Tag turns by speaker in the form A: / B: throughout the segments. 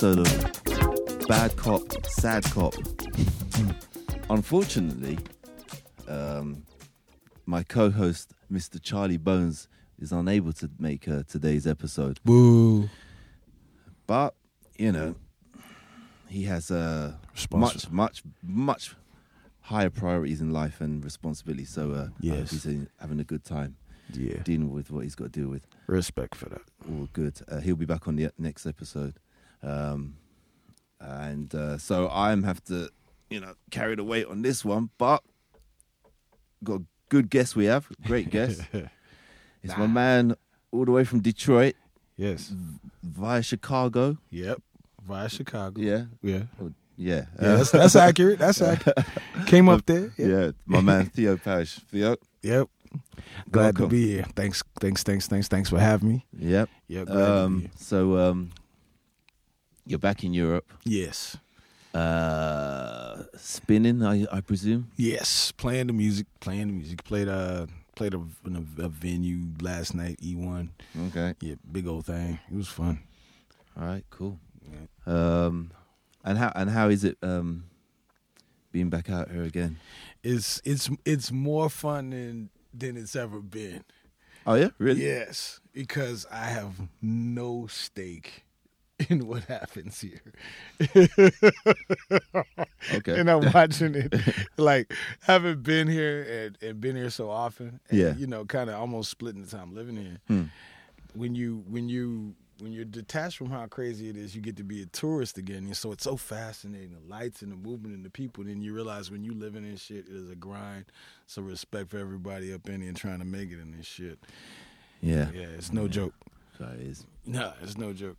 A: Episode of Bad Cop, Sad Cop. Unfortunately, um, my co-host, Mr. Charlie Bones, is unable to make uh, today's episode.
B: Boo.
A: But you know, he has uh, much, much, much higher priorities in life and responsibility. So uh,
B: Yes.
A: he's having a good time
B: Yeah.
A: dealing with what he's got to deal with.
B: Respect for that.
A: All good. Uh, he'll be back on the next episode, um, and uh, so I'm have to, you know, carry the weight on this one. But got a good guess We have great guess. it's my man all the way from Detroit
B: Yes.
A: via Chicago.
B: Yep. Via Chicago.
A: Yeah,
B: Yeah.
A: Oh, yeah,
B: Yeah, that's, that's accurate. That's accurate. Came up there.
A: yeah.
B: Yeah.
A: My man Theo Parrish. Theo.
B: Yep. Glad
A: Welcome.
B: to be here. Thanks, thanks, thanks, thanks, thanks for having me.
A: Yep.
B: Yeah, glad to be
A: Um, so um, you're back in Europe.
B: Yes.
A: Uh, spinning, I, I presume.
B: Yes. Playing the music. Playing the music. Played uh played a, in a, a venue last night. E one.
A: Okay.
B: Yeah, big old thing. It was fun.
A: All right. Cool.
B: Yeah.
A: Um, and how and how is it um being back out here again?
B: It's it's it's more fun than than it's ever been.
A: Oh yeah, really?
B: Yes, because I have no stake in what happens here.
A: Okay.
B: and I'm watching it, like having been here and, and been here so often. And,
A: Yeah.
B: you know, kind of almost splitting the time living here.
A: Hmm.
B: When you when you when you're detached from how crazy it is, you get to be a tourist again. And so it's so fascinating, the lights and the movement and the people. Then you realize when you living in shit, it is a grind. So respect for everybody up in here and trying to make it in this shit.
A: Yeah.
B: Yeah, it's no joke.
A: So it is.
B: No, it's no joke.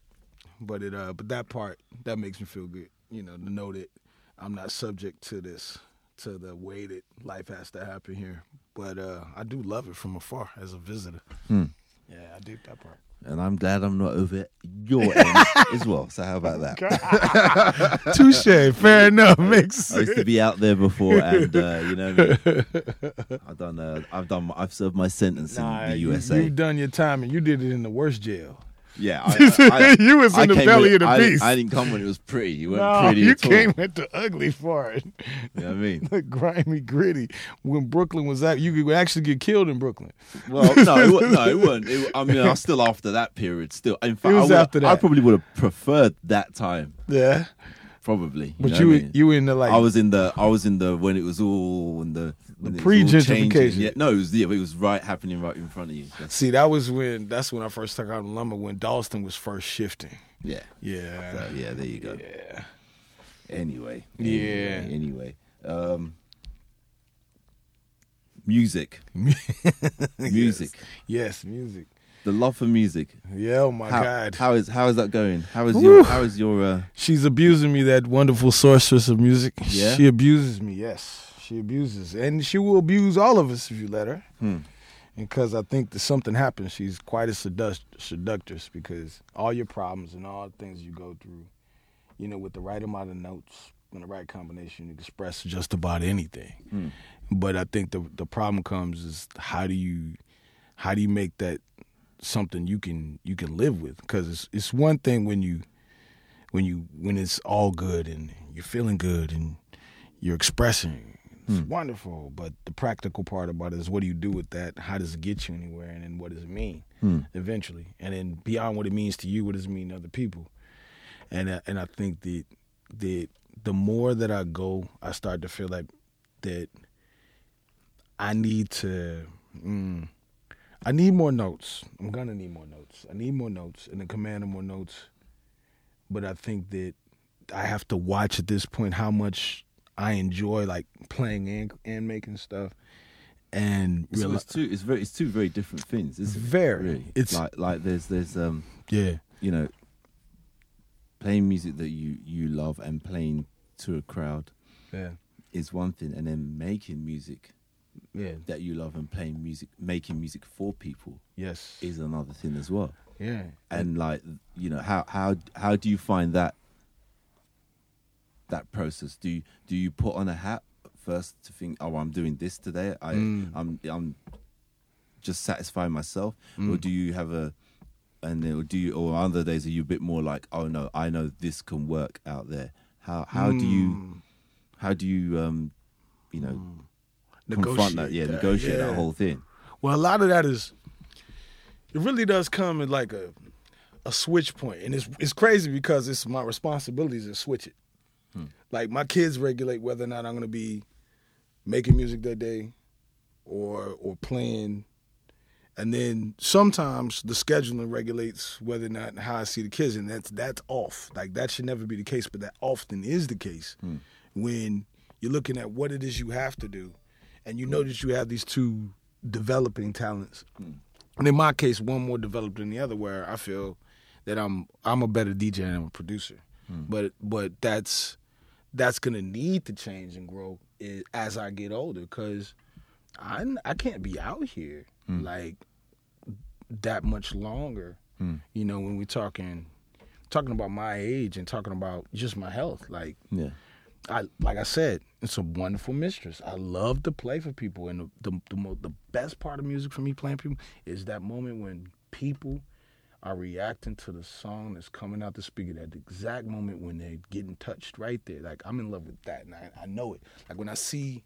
B: But it uh but that part that makes me feel good. You know, to know that I'm not subject to this to the way that life has to happen here. But uh I do love it from afar as a visitor.
A: Hmm.
B: Yeah, I dig that part.
A: And I'm glad I'm not over your end as well. So how about that?
B: Touche, fair enough. Makes
A: I used to be out there before, and uh, you know, what I mean? I've done. Uh, I've done. I've served my sentence
B: Nah,
A: in the
B: you,
A: USA.
B: you've done your time and you did it in the worst jail.
A: Yeah, I, I, I,
B: you was in
A: I
B: the belly
A: with-
B: of the beast.
A: I didn't come when it was pretty. You weren't
B: no,
A: pretty
B: you
A: at all.
B: came at the ugly part.
A: You know what I mean?
B: the grimy gritty. When Brooklyn was out, you could actually get killed in Brooklyn.
A: Well, no, it, no, it wasn't. It, I mean, I was still after that period. Still, in fact,
B: was
A: I,
B: after
A: I probably would have preferred that time.
B: Yeah.
A: Probably,
B: But
A: know
B: you
A: what I mean?
B: you were in the like
A: I was in the I was in the when it was all in the
B: The
A: all
B: pre-gentrification.
A: Yeah, no, it was yeah, it was right happening right in front of you. That's-
B: See, that was when that's when I first took out lumber when Dalston was first shifting.
A: yeah,
B: Yeah.
A: so, yeah. There you go.
B: Yeah.
A: Anyway,
B: Yeah.
A: Anyway, anyway. um, music, music,
B: Yes, music.
A: the love for music.
B: Yeah, oh my
A: how,
B: God.
A: how is how is that going? How is
B: Whew.
A: your how is your uh,
B: She's abusing me, that wonderful sorceress of music.
A: Yeah?
B: She abuses me, yes. She abuses. And she will abuse all of us if you let her.
A: hmm,
B: Because I think that something happens. She's quite a seduct- seductress because all your problems and all the things you go through, you know, with the right amount of notes and the right combination, you express just about anything.
A: hmm.
B: But I think the the problem comes is how do you how do you make that something you can you can live with? Because it's it's one thing when you when you when it's all good and you're feeling good and you're expressing. It's wonderful, but the practical part about it is what do you do with that? How does it get you anywhere? And then what does it mean
A: Hmm.
B: eventually? And then beyond what it means to you, what does it mean to other people? And uh, and I think that that the more that I go, I start to feel like that I need to. Mm, I need more notes. I'm gonna need more notes. I need more notes and the command of more notes. But I think that I have to watch at this point how much I enjoy like playing and, and making stuff, and
A: So it's two. It's very. It's two very different things. Isn't it?
B: Very.
A: Really.
B: It's-
A: like like there's there's um
B: yeah,
A: you know playing music that you you love and playing to a crowd
B: yeah,
A: is one thing, and then making music
B: yeah,
A: that you love and playing music, making music for people
B: yes,
A: is another thing as well.
B: yeah.
A: And like you know how how how do you find that that process? Do you do you put on a hat first to think, oh, I'm doing this today. I
B: Mm.
A: I'm I'm just satisfying myself, or
B: Mm.
A: do you have a and then do you, or other days are you a bit more like, oh no, I know this can work out there. How how do you
B: Mm.
A: how do you um you know confront
B: Negotiate
A: that? Yeah,
B: that,
A: negotiate
B: yeah.
A: that whole thing.
B: Well, a lot of that is it really does come in like a a switch point, and it's it's crazy because it's my responsibilities to switch it. Like my kids regulate whether or not I'm going to be making music that day, or or playing, and then sometimes the scheduling regulates whether or not how I see the kids, and that's that's off. Like that should never be the case, but that often is the case hmm. when you're looking at what it is you have to do, and you hmm. know that you have these two developing talents. Hmm. And in my case, one more developed than the other, where I feel that I'm I'm a better DJ than I'm a producer. But but that's that's gonna need to change and grow i- as I get older, because I I can't be out here hmm. like that much longer. Hmm. You know, when we're talking talking about my age and talking about just my health, like
A: Yeah.
B: I like I said, it's a wonderful mistress. I love to play for people, and the the the, mo- the best part of music for me playing for people is that moment when people are reacting to the song that's coming out the speaker. at the exact moment when they're getting touched right there. Like I'm in love with that, and I, I know it. Like when I see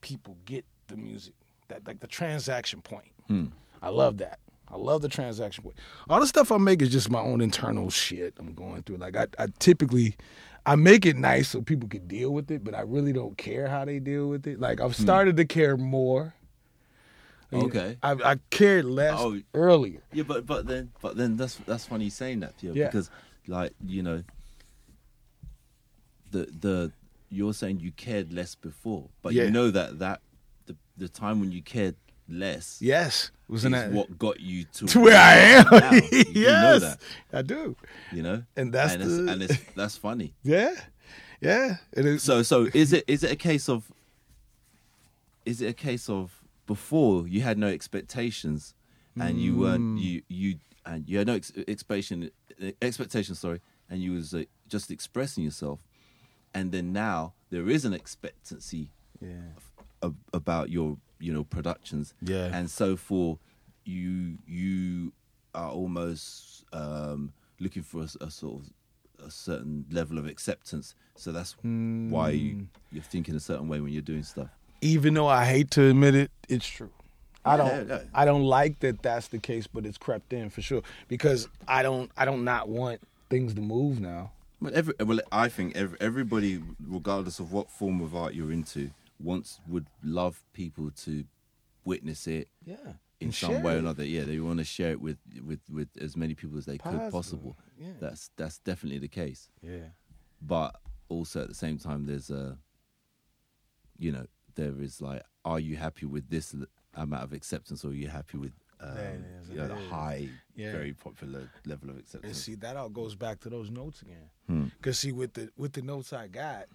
B: people get the music, that like the transaction point. Hmm. I love that. I love the transaction point. All the stuff I make is just my own internal shit I'm going through. Like I, I typically I make it nice so people can deal with it, but I really don't care how they deal with it. Like I've hmm. started to care more.
A: Okay.
B: I, I cared less
A: Oh.
B: earlier.
A: Yeah, but but then but then that's that's funny saying that, Theo,
B: Yeah.
A: because like you know the the you're saying you cared less before, but
B: Yeah.
A: you know that that the the time when you cared less
B: Yes, wasn't that
A: what got you to,
B: to where I am?
A: now. You know
B: yes,
A: that,
B: I do.
A: you know,
B: And that's
A: and
B: the-
A: it's, and it's that's funny.
B: Yeah, yeah. It is.
A: So so is it is it a case of is it a case of before you had no expectations and you
B: Mm.
A: weren't you you and you had no ex- expectation expectation sorry and you was uh, just expressing yourself and then now there is an expectancy
B: yeah.
A: ab- about your you know productions
B: Yeah.
A: and so for you you are almost um looking for a sort of a certain level of acceptance so that's why you,
B: Hmm.
A: you're thinking a certain way when you're doing stuff
B: Even though I hate to admit it, it's true. I don't.
A: Yeah, yeah.
B: I don't like that that's the case, but it's crept in for sure because I don't. I don't not want things to move now.
A: Well, every, well, I think every, everybody, regardless of what form of art you're into, wants would love people to witness it
B: Yeah.
A: in
B: And
A: some way or another. Yeah, they want to share it with with with as many people as they could
B: Possible,
A: possible.
B: yeah.
A: That's that's definitely the case.
B: Yeah.
A: But also at the same time, there's a, you know, there is like, are you happy with this amount of acceptance, or are you happy with? Um,
B: is,
A: you know, the high,
B: Yeah.
A: very popular level of
B: And
A: acceptance.
B: see, that all goes back to those notes again.
A: Hmm.
B: Cause see, with the with the notes I got,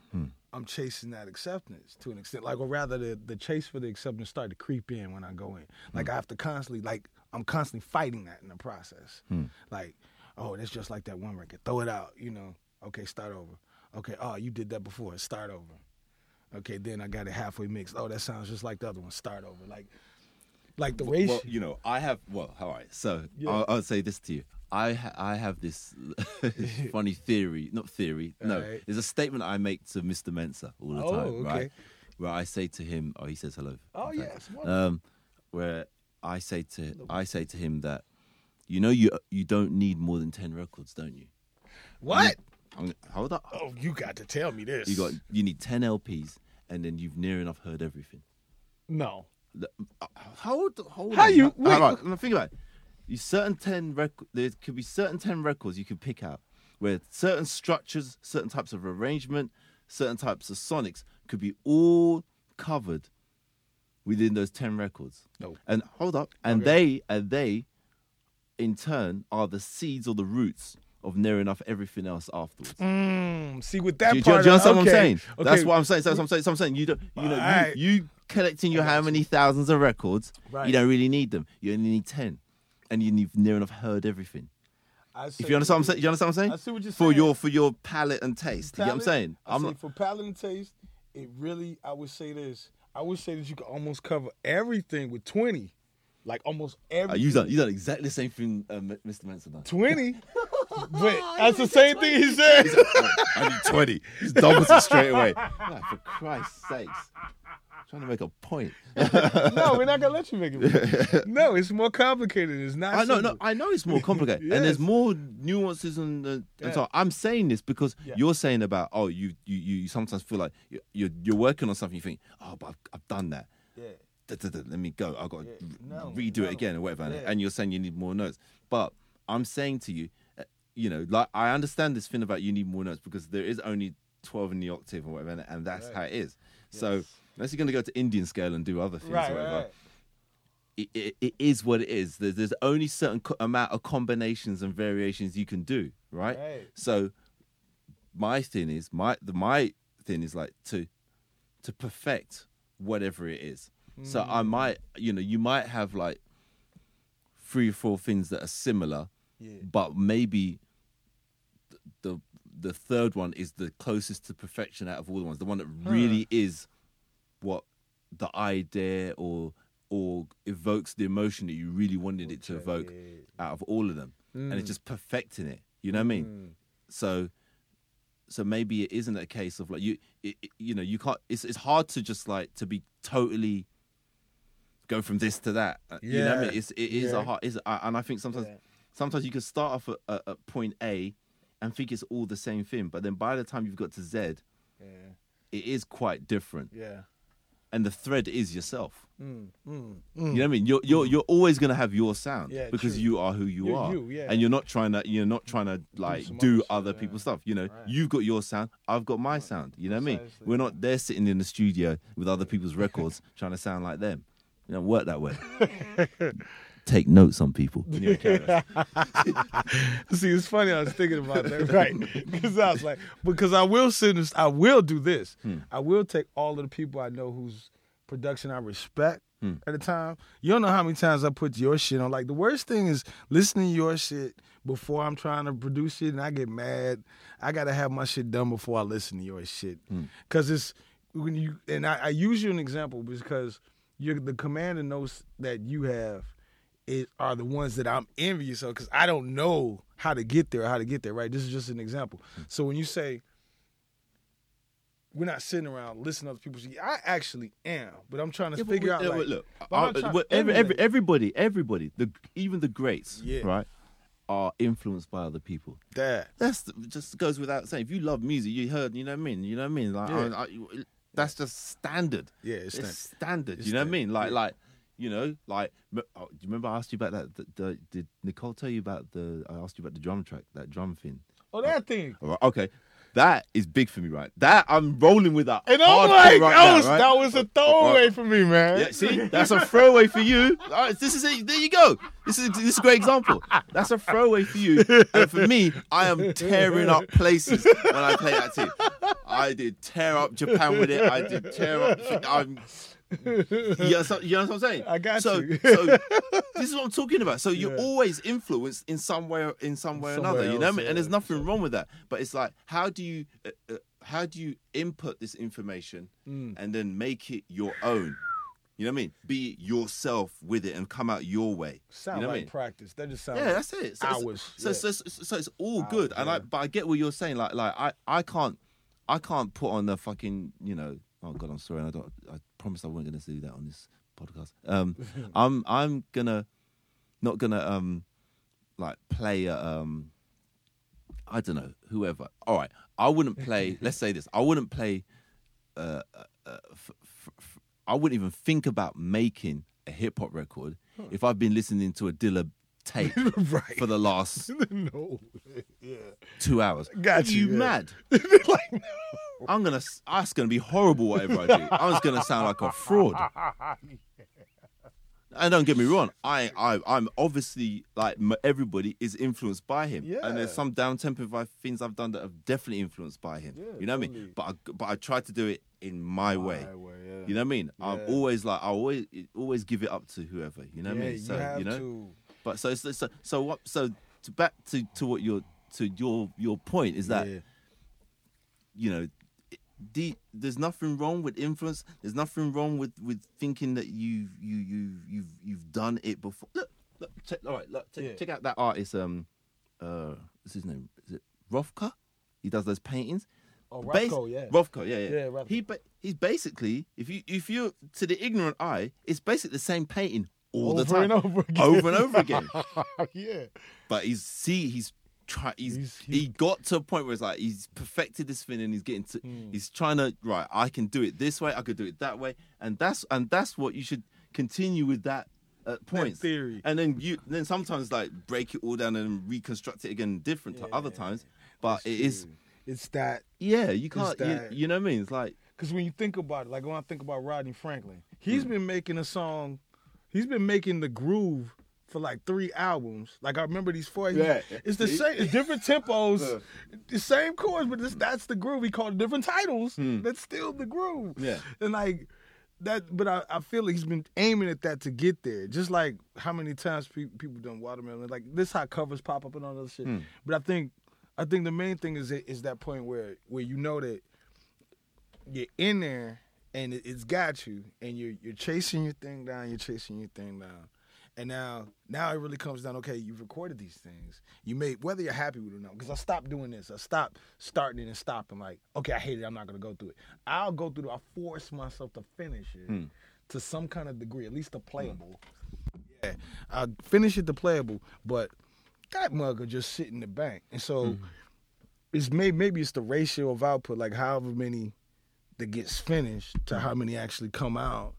B: I'm chasing that acceptance to an extent. Like, or rather, the the chase for the acceptance started to creep in when I go in. Like, I have to constantly, like, I'm constantly fighting that in the process. Like, oh, that's just like that one record. Throw it out. You know. Okay, start over. Okay, oh, you did that before. Start over. Okay, then I got it halfway mixed. Oh, that sounds just like the other one. Start over. Like, like the ratio.
A: Well, you know, I have. Well, all right. So
B: Yeah.
A: I'll, I'll say this to you. I ha- I have this funny theory, not theory. No,
B: Alright.
A: it's a statement I make to Mr. Mensa all the
B: Oh,
A: time,
B: okay.
A: right? Where I say to him, oh, he says hello.
B: Oh, yes.
A: Um, where I say to I say to him that, you know, you you don't need more than ten records, don't you?
B: what?
A: I'm, hold up.
B: Oh, you got to tell me this.
A: You got you need ten LPs, and then you've near enough heard everything.
B: no.
A: The- uh, Hold, hold
B: How
A: on.
B: you-
A: All
B: wait.
A: right, now think about it. You certain ten records. There could be certain ten records you could pick out where certain structures, certain types of arrangement, certain types of sonics could be all covered within those ten records.
B: No.
A: And hold up, and they and they, in turn, are the seeds or the roots of near enough everything else afterwards.
B: Mm, see, with that
A: Do you, do you
B: part,
A: understand what I'm saying?
B: okay?
A: That's what I'm saying. That's what I'm saying. So I'm saying you don't, you know, you, you collecting your how many thousands of records,
B: Right.
A: you don't really need them. You only need ten, and you've near enough heard everything. If you understand what I'm saying, you understand what I'm saying?
B: I see what you're
A: For
B: saying.
A: your for your palate and taste. You know what I'm saying? I'm not.
B: for palate and taste, it really. I would say this. I would say that you could almost cover everything with twenty. Like almost
A: Uh,
B: every.
A: you done you done exactly the same thing, uh, Mr. Manson done.
B: twenty. but that's the same thing he said.
A: I need twenty. He's doubles it straight away. Like, for Christ's sakes, trying to make a point.
B: no, we're not gonna let you make it. No, it's more complicated. It's not.
A: I know, no. I know it's more complicated, and there's more nuances and, uh, and
B: Yeah.
A: so I'm saying this because
B: Yeah.
A: you're saying about oh you you you sometimes feel like you- you're you're working on something you think oh but I've, I've done that
B: Yeah.
A: Let me go I've got to
B: Yeah. No,
A: redo
B: no.
A: it again or whatever and-
B: Yeah.
A: and you're saying you need more notes but I'm saying to you uh, you know like I understand this thing about you need more notes because there is only 12 in the octave or whatever and, that's
B: Right.
A: how it is so
B: Yes.
A: unless you're going to go to Indian scale and do other things
B: Right,
A: or whatever
B: right.
A: it, it, it is what it is. There's, there's only certain co- amount of combinations and variations you can do, right?
B: Right.
A: So my thing is my the my thing is like to to perfect whatever it is. So I
B: Mm.
A: might, you know, you might have like three or four things that are similar,
B: Yeah.
A: but maybe th- the the third one is the closest to perfection out of all the ones. The one that really is what the idea or or evokes the emotion that you really wanted it to evoke out of all of them, and
B: Mm.
A: it's just perfecting it. You know what I mean? So, so maybe it isn't a case of like you, it- you know, you can't. It's it's hard to just like to be totally go from this to that. Uh, You know what I mean? It's it is
B: Yeah.
A: a hard. Is and I think sometimes
B: Yeah.
A: sometimes you can start off at, at, at point A and think it's all the same thing, but then by the time you've got to Z,
B: Yeah.
A: it is quite different,
B: Yeah.
A: and the thread is yourself.
B: Mm, mm,
A: You know what I
B: mm.
A: mean? You're you're you're always gonna have your sound
B: Yeah,
A: because
B: true.
A: you are who you
B: You're
A: are,
B: you, yeah.
A: and you're not trying to you're not trying to like
B: some
A: do
B: other yeah.
A: people's stuff. You know,
B: Right.
A: you've got your sound, I've got my sound. You know what I mean? We're not there sitting in the studio with other people's records trying to sound like them. You don't work that way. Take notes on people.
B: See, it's funny. I was thinking about that, right? Because I was like, because I will send this. I will do this.
A: Hmm.
B: I will take all of the people I know whose production I respect
A: Hmm.
B: at the time. You don't know how many times I put your shit on. Like the worst thing is listening to your shit before I'm trying to produce it, and I get mad. I gotta have my shit done before I listen to your shit,
A: Hmm.
B: because it's when you and I, I use you an example because you're the commander and notes that you have it are the ones that I'm envious of because I don't know how to get there, how to get there, right? This is just an example. So when you say we're not sitting around listening to other people, I actually am, but I'm trying to
A: Yeah,
B: figure out.
A: yeah,
B: like,
A: look,
B: I'm
A: uh, well, every, every, everybody, everybody, the even the greats,
B: Yeah.
A: right, are influenced by other people.
B: that.
A: That's the, just goes without saying. If you love music, you heard, you know what I mean. You know what I mean. Like. I, I- that's just standard.
B: Yeah, it's
A: It's
B: that.
A: standard.
B: It's
A: you know what I mean? Like,
B: yeah.
A: like, you know, like. Oh, do you remember I asked you about that? The, the, did Nicole tell you about the? I asked you about the drum track, that drum thing.
B: Oh, that thing.
A: Right, okay, that is big for me, right? That I'm rolling with that.
B: And I'm like,
A: right
B: that,
A: now,
B: was,
A: right?
B: that was a uh, uh, throwaway uh, for me, man.
A: Yeah, see, that's a throwaway for you. Right, this is it. There you go. This is this is a great example. That's a throwaway for you, and for me, I am tearing up places when I play that tune. I did tear up Japan with it. I did tear up. I'm. You understand, you understand what I'm saying?
B: I got
A: so,
B: you.
A: so this is what I'm talking about. So you're
B: Yeah.
A: always influenced in some way, in some way or
B: Somewhere
A: another. You know, what I mean? and there's nothing wrong with that. But it's like, how do you, uh, uh, how do you input this information
B: Mm.
A: and then make it your own? You know what I mean? Be yourself with it and come out your way.
B: Sound
A: you know what
B: like
A: I mean?
B: practice. That just sounds
A: Yeah, that's it. So,
B: hours.
A: So,
B: yeah.
A: so, so, so it's all
B: Hours,
A: good, and I but I get what you're saying. Like, like I, I can't, I can't put on the fucking, you know. Oh God, I'm sorry. I don't. I promised I wasn't going to do that on this podcast. Um, I'm, I'm gonna, not gonna, um, like play um, I don't know, whoever. All right, I wouldn't play. let's say this. I wouldn't play. Uh, uh, uh, f- f- f- I wouldn't even think about making a hip hop record if I've been listening to a Dilla tape
B: right.
A: for the last
B: no. Yeah.
A: two hours.
B: Got
A: Are
B: you,
A: you
B: yeah.
A: mad?
B: like, no.
A: I'm gonna. That's gonna be horrible. Whatever I do, I'm just gonna sound like a fraud. And don't get me wrong, I, I, I'm obviously like everybody is influenced by him, yeah. and there's some down tempo things I've done that have definitely influenced by him.
B: Yeah,
A: you know what I mean? But I, but I try to do it in my, way.
B: My way, yeah.
A: You know what I mean? I'm always like I always always give it up to whoever. You know what I mean? So
B: you have
A: know.
B: to.
A: But so so so, so what? So to back to to what your to your your point is that
B: yeah.
A: you know the, there's nothing wrong with influence. There's nothing wrong with with thinking that you you you you've you've done it before. Look, look check, all right, look, check,
B: Yeah.
A: check out that artist. Um, uh, what's his name? Is it Rothko? He does those paintings.
B: Oh, Rothko, yeah.
A: Rothko, yeah, yeah.
B: Yeah, Rothko.
A: He ba- he's basically if you if you to the ignorant eye, it's basically the same painting all the
B: Over
A: time,
B: and over again.
A: over and over again.
B: yeah.
A: But he's see he's try he's,
B: He's-
A: he got to a point where it's like he's perfected this thing and he's getting to
B: Hmm.
A: he's trying to right I can do it this way I could do it that way and that's and that's what you should continue with that at points
B: theory.
A: and then you then sometimes like break it all down and reconstruct it again different to other times but it is
B: It's that
A: yeah you can't
B: that-
A: you, you know what I mean it's like
B: because when you think about it, like when I think about Rodney Franklin, he's
A: Hmm.
B: been making a song, he's been making the groove for like three albums. Like I remember these four.
A: Yeah.
B: it's the same, it's different tempos, the same chords, but this, that's the groove. He called it different titles.
A: Hmm.
B: That's still the groove.
A: Yeah.
B: and like. That, but I, I feel like he's been aiming at that to get there. Just like how many times pe- people done watermelon, like this, how covers pop up and all that shit.
A: Hmm.
B: But I think, I think the main thing is is that point where where you know that you're in there and it, it's got you and you're you're chasing your thing down you're chasing your thing down. And now now it really comes down okay you've recorded these things. You made whether you're happy with it or not because i stopped doing this. I stopped starting it and stopping like okay i hate it i'm not going to go through it. I'll go through it i force myself to finish it hmm. to some kind of degree at least a hmm. playable. Yeah i'll finish it to playable but that mug will just sit in the bank. And so hmm. it's maybe maybe it's the ratio of output like however many that gets finished to how many actually come out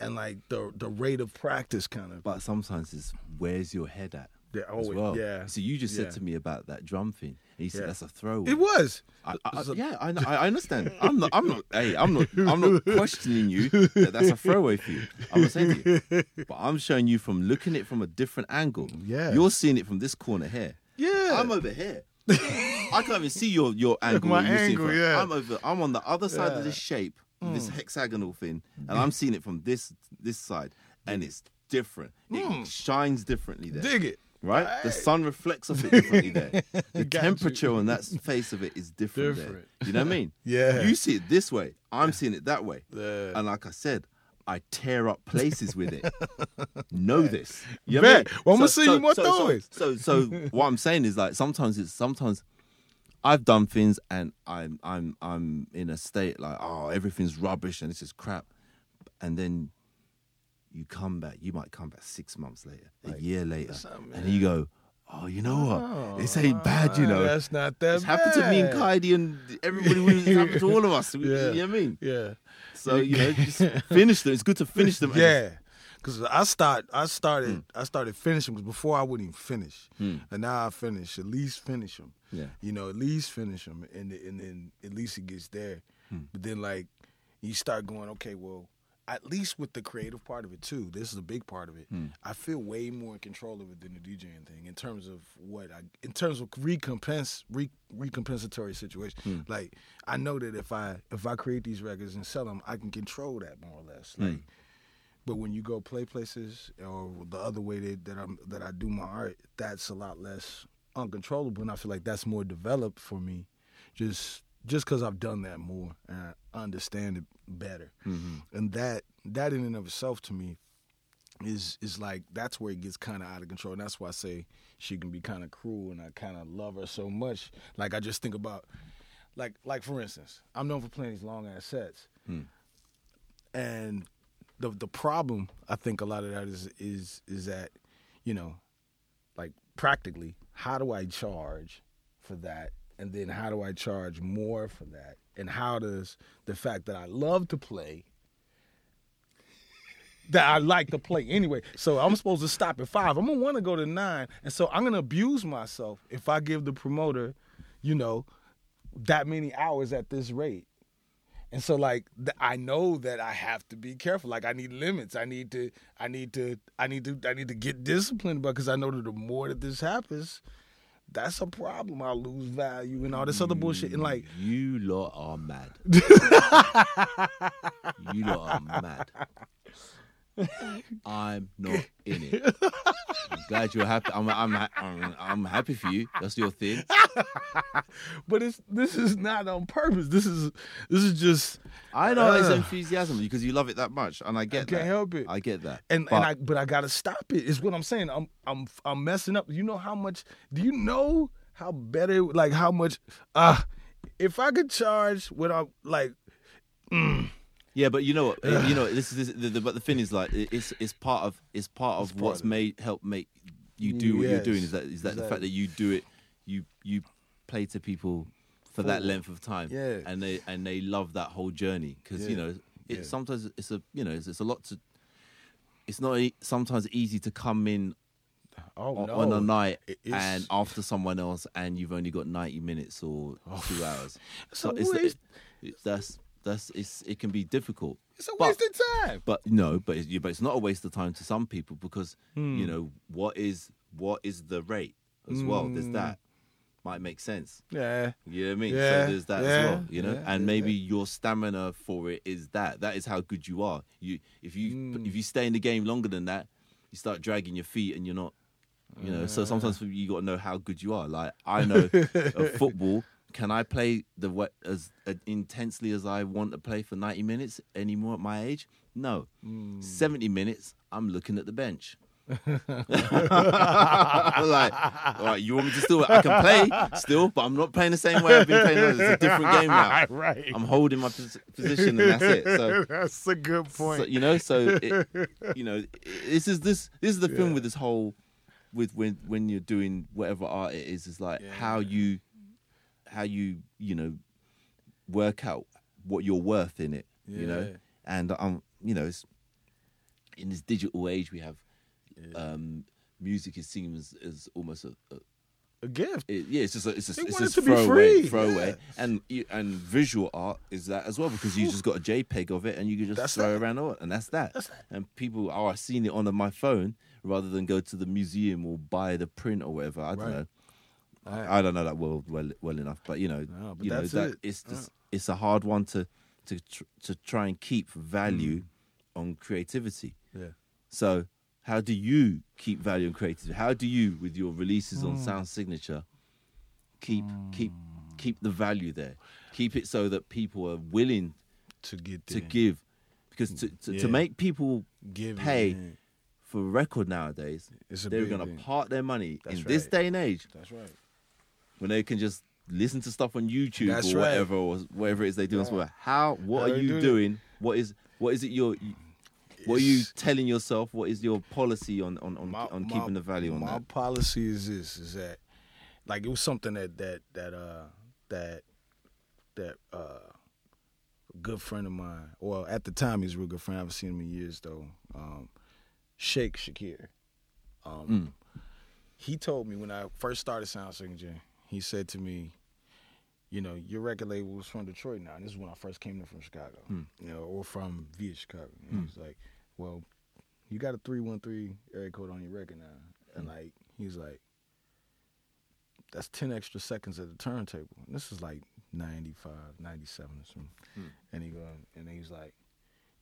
B: and like the the rate of practice kind of
A: but sometimes it's where's your head at
B: Yeah, always-
A: well
B: yeah.
A: so you just
B: Yeah.
A: said to me about that drum thing and you said
B: Yeah.
A: that's a throwaway
B: it was
A: I, I, yeah, I, I understand. I'm not. I'm not. Hey, I'm not. I'm not questioning you. That that's a throwaway for you. I'm not saying to you, but I'm showing you from looking at it from a different angle.
B: Yeah.
A: you're seeing it from this corner here.
B: yeah
A: I'm over here. I can't even see your your angle.
B: My angle, yeah.
A: I'm over. I'm on the other side
B: Yeah. Mm.
A: of this shape, this hexagonal thing, and I'm seeing it from this this side, and it's different. It shines differently there.
B: dig it
A: Right, the sun reflects off it differently there. The
B: Got you.
A: temperature on that face of it is different,
B: Different.
A: there. You know what I mean?
B: Yeah.
A: You see it this way. I'm seeing it that way.
B: Yeah.
A: And like I said, I tear up places with it. know this. You know what I
B: Bet.
A: mean?
B: Well, I'ma see you more
A: so,
B: throwaways.
A: so, so, so what I'm saying is like sometimes it's sometimes I've done things and I'm I'm I'm in a state like oh everything's rubbish and this is crap, and then you come back. You might come back six months later, a year later, and you go, oh, you know what? Oh, this ain't bad, you know.
B: that's not that
A: It's happened to me and
B: bad.
A: Kaidi and everybody. It's happened to all of us. We-
B: Yeah.
A: You know what I mean?
B: yeah
A: So you know, just finish them. It's good to finish them.
B: Yeah, because I start, I started,
A: Hmm.
B: I started finishing because before I wouldn't even finish, and now I finish. At least finish them.
A: Yeah.
B: you know, at least finish them, and and then at least it gets there.
A: Hmm.
B: But then like you start going, okay, well, at least with the creative part of it too. This is a big part of it.
A: Hmm.
B: I feel way more in control of it than the DJing thing in terms of what I, in terms of recompense, re, recompensatory situation.
A: Hmm.
B: Like I know that if I if I create these records and sell them, I can control that more or less.
A: Hmm.
B: Like. But when you go play places or the other way that, that I'm that I do my art, that's a lot less uncontrollable, and I feel like that's more developed for me, just just because I've done that more and I understand it better, mm-hmm. and that that in and of itself to me is is like that's where it gets kind of out of control, and that's why I say she can be kind of cruel, and I kind of love her so much. Like I just think about, like like for instance, I'm known for playing these long ass sets, hmm. and the the problem I think a lot of that is is is that you know like practically how do I charge for that and then how do I charge more for that and how does the fact that I love to play that I like to play anyway. So I'm supposed to stop at five. I'm gonna want to go to nine, and so I'm gonna abuse myself if I give the promoter, you know, that many hours at this rate. And so like th- I know that I have to be careful. Like I need limits. I need to I need to I need to I need to get disciplined because I know that the more that this happens, that's a problem. I'll lose value and all this other bullshit. And like mm,
A: You lot are mad. you lot are mad. I'm not in it. I'm glad you're happy. I'm, I'm, I'm, I'm happy for you. That's your thing.
B: but it's this is not on purpose. This is this is just
A: I know it's enthusiasm because you love it that much, and I get
B: can't
A: that.
B: help it.
A: I get that.
B: and
A: But-
B: and I but I gotta stop it. Is what I'm saying. I'm I'm I'm messing up. You know how much? Do you know how better? Like how much? Uh if I could charge what I'm like.
A: Yeah, but you know what? Uh, you know this is this, the, the, but the thing is like it's it's part of it's part of
B: part
A: what's
B: of it.
A: made help make you do what you're doing. Is that is that the fact that you do it you you play to people for that length of time.
B: Yeah.
A: and they and they love that whole journey because you know it
B: Yeah.
A: sometimes it's a you know it's, it's a lot to. It's not e- sometimes easy to come in
B: Oh
A: on,
B: no!
A: on a night and after someone else, and you've only got ninety minutes or oh. two hours.
B: It's
A: So
B: a
A: it's, it's that's that's it's it can be difficult.
B: It's a
A: But-
B: waste of time.
A: But no, but it's, but it's not a waste of time to some people because
B: Hmm.
A: you know what is what is the rate as well. There's
B: Hmm.
A: that might make sense.
B: Yeah.
A: You know what I mean?
B: Yeah,
A: so there's that
B: yeah,
A: as well. You know,
B: yeah,
A: and maybe your stamina for it is that. That is how good you are. You if you
B: Hmm.
A: if you stay in the game longer than that, you start dragging your feet and you're not. You know, so sometimes you got to know how good you are. Like I know football. Can I play the as uh, intensely as I want to play for 90 minutes anymore at my age? No.
B: Hmm.
A: 70 minutes, I'm looking at the bench. like, all right, you want me to still? I can play still, but I'm not playing the same way I've been playing. It's a different game now.
B: right.
A: I'm holding my pos- position, and that's it. So,
B: that's a good point.
A: so, you know, so it, you know, this is this this is the thing with this whole with when when you're doing whatever art it is, is like how you how you you know work out what you're worth in it. You know,
B: Yeah.
A: and um, you know, it's, in this digital age we have, um, music is seen as, as almost a, a
B: a gift.
A: it, yeah, it's just a, it's
B: They
A: it's
B: it
A: just
B: to
A: throwaway, throwaway,
B: yeah.
A: and you- and visual art is that as well because you just got a JPEG of it and you can just
B: That's
A: throw
B: that.
A: around all, and that's that.
B: That's that.
A: And people, oh, I've seen it on my phone rather than go to the museum or buy the print or whatever. I don't
B: Right.
A: know.
B: Right.
A: I don't know that well well well enough, but you know,
B: No, but
A: you know that
B: it.
A: it's just it's a hard one to to tr- to try and keep value
B: Mm.
A: on creativity.
B: Yeah.
A: So, how do you keep value on creativity? How do you, with your releases
B: Mm.
A: on Sound Signature, keep keep keep the value there? Keep it so that people are willing
B: To get
A: to
B: there.
A: give, because to to, to make people
B: Give
A: pay
B: man.
A: for a record nowadays,
B: It's a
A: they're going to part their money
B: That's
A: in this day and age
B: That's right.
A: When they can just listen to stuff on YouTube
B: That's
A: or
B: right.
A: whatever or whatever it is they do. Spotify. How what
B: How
A: are you
B: do
A: doing? What is what is it you're you- what are you telling yourself? What is your policy on on, on,
B: My-
A: on
B: my-
A: keeping the value on
B: my
A: that?
B: My policy is this: is that like it was something that that that uh that that uh a good friend of mine. Well, at the time he was a real good friend. I haven't seen him in years though. Um, Shake Shakir. Um,
A: Mm.
B: He told me when I first started Sound Signature. He said to me, "You know, your record label was from Detroit now, and this is when I first came in from Chicago.
A: Hmm.
B: You know, or from via Chicago." And He was like, "Well, you got a three one three area code on your record now," and like he's like, "That's ten extra seconds at the turntable." And this is like 95, 97 or something.
A: Hmm.
B: And he go, and he's like,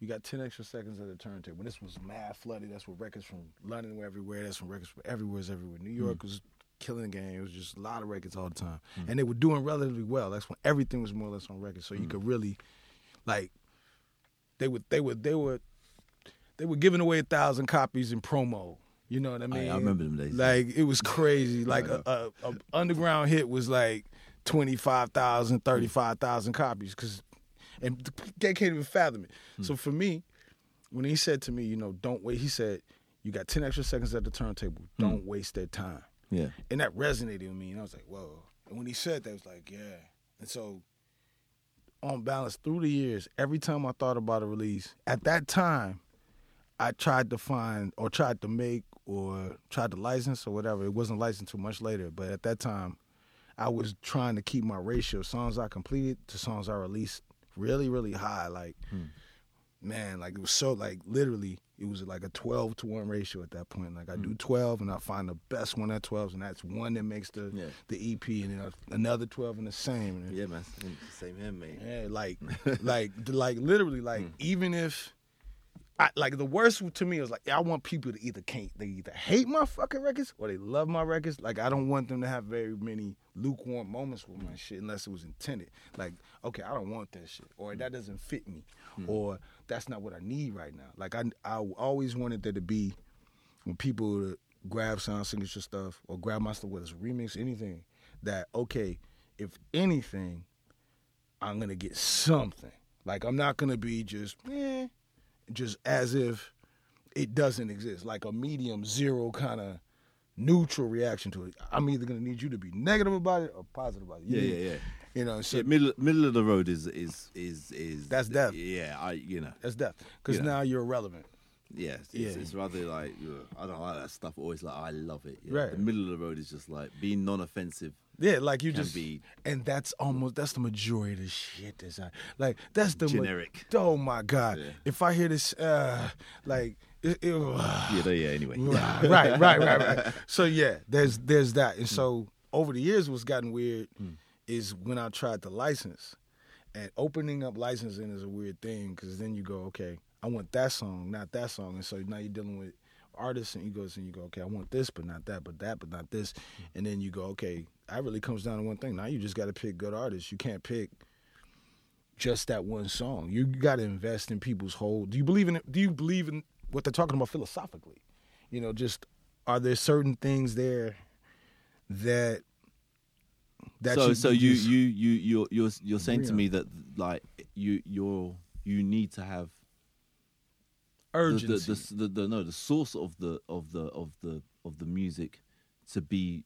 B: "You got ten extra seconds at the turntable." And this was mad flooded. That's what records from London were everywhere. That's from records from everywhere. is everywhere. New York was killing the game. It was just a lot of records all the time, and they were doing relatively well. That's when everything was more or less on record, so you could really, like, they would they would they were they were giving away a thousand copies in promo. You know what I mean?
A: I remember them days.
B: Like it was crazy. Like a, a, a underground hit was like 25,000, 35,000 copies because and they can't even fathom it.
A: Hmm.
B: So for me, when he said to me, you know, don't wait. He said, you got 10 extra seconds at the turntable.
A: Hmm.
B: Don't waste that time.
A: Yeah,
B: And that resonated with me. And I was like, whoa. And when he said that, I was like, yeah. And so, on balance, through the years, every time I thought about a release, at that time, I tried to find or tried to make or tried to license or whatever. It wasn't licensed too much later, but at that time, I was trying to keep my ratio songs I completed to songs I released really, really high. Like, hmm. Man, like it was so like literally it was like a twelve to one ratio at that point. Like I do mm. twelve and I find the best one at twelve, and that's one that makes the
A: Yeah.
B: the EP, and then another twelve and the same.
A: Yeah, man. Same here, mate.
B: yeah, like, like, like, literally, like, mm. even if, I, like the worst to me was like I want people to either can't they either hate my fucking records or they love my records. Like I don't want them to have very many lukewarm moments with my shit unless it was intended. Like okay, I don't want that shit or that doesn't fit me or that's not what I need right now. Like I I always wanted there to be when people grab sound signature stuff or grab my stuff whether it's remix anything that okay if anything I'm gonna get something. Like I'm not gonna be just eh, just as if it doesn't exist, like a medium zero kind of neutral reaction to it. I'm either gonna need you to be negative about it or positive about it. You
A: Yeah,
B: need-
A: yeah, yeah.
B: You know, so
A: Yeah, middle middle of the road is is is is
B: That's death.
A: Yeah, I you know
B: that's death. Because
A: Yeah.
B: now you're irrelevant.
A: yeah it's,
B: Yeah.
A: It's, it's rather like I don't like that stuff. Always like I love it. yeah.
B: Right.
A: The middle of the road is just like being non-offensive.
B: Yeah, like you just
A: be-
B: and that's almost that's the majority of the shit that's out. Like that's the ma-
A: Generic.
B: oh my god!
A: Yeah.
B: If I hear this, uh, like it, it,
A: Yeah, yeah. Anyway.
B: right, right, right, right, right. So yeah, there's there's that, and so over the years, what's gotten weird is when I tried to license, and opening up licensing is a weird thing because then you go, okay, I want that song, not that song, and so now you're dealing with artists, and you go, and you go, okay, I want this, but not that, but that, but not this, mm. and then you go, okay, that really comes down to one thing. Now you just got to pick good artists. You can't pick just that one song. You got to invest in people's whole. Do you believe in it? Do you believe in what they're talking about philosophically? You know, just are there certain things there that that
A: so
B: you,
A: so you
B: just-
A: you you you're you're you're saying to me that like you you're you need to have
B: urgency?
A: the, the, the, no the source of the of the of the of the music to be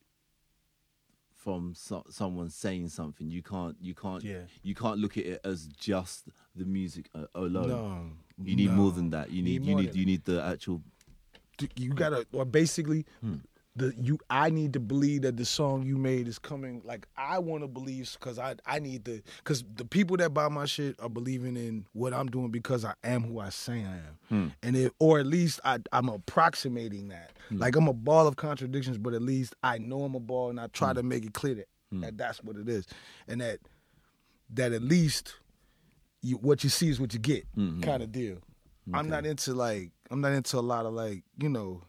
A: from so, someone saying something you can't you can't
B: Yeah.
A: you can't look at it as just the music uh, alone
B: no,
A: you need more than that you
B: Need
A: need you need
B: than-
A: you need the actual
B: you gotta or basically
A: Hmm.
B: The you I need to believe that the song you made is coming like I want to believe because I I need to because the people that buy my shit are believing in what I'm doing because I am who I say I am
A: Hmm.
B: and it or at least I I'm approximating that
A: Hmm.
B: like I'm a ball of contradictions but at least I know I'm a ball and I try
A: Hmm.
B: to make it clear that, that that's what it is and that that at least you what you see is what you get
A: Mhm.
B: kind of deal. I'm not into like I'm not into a lot of like you know,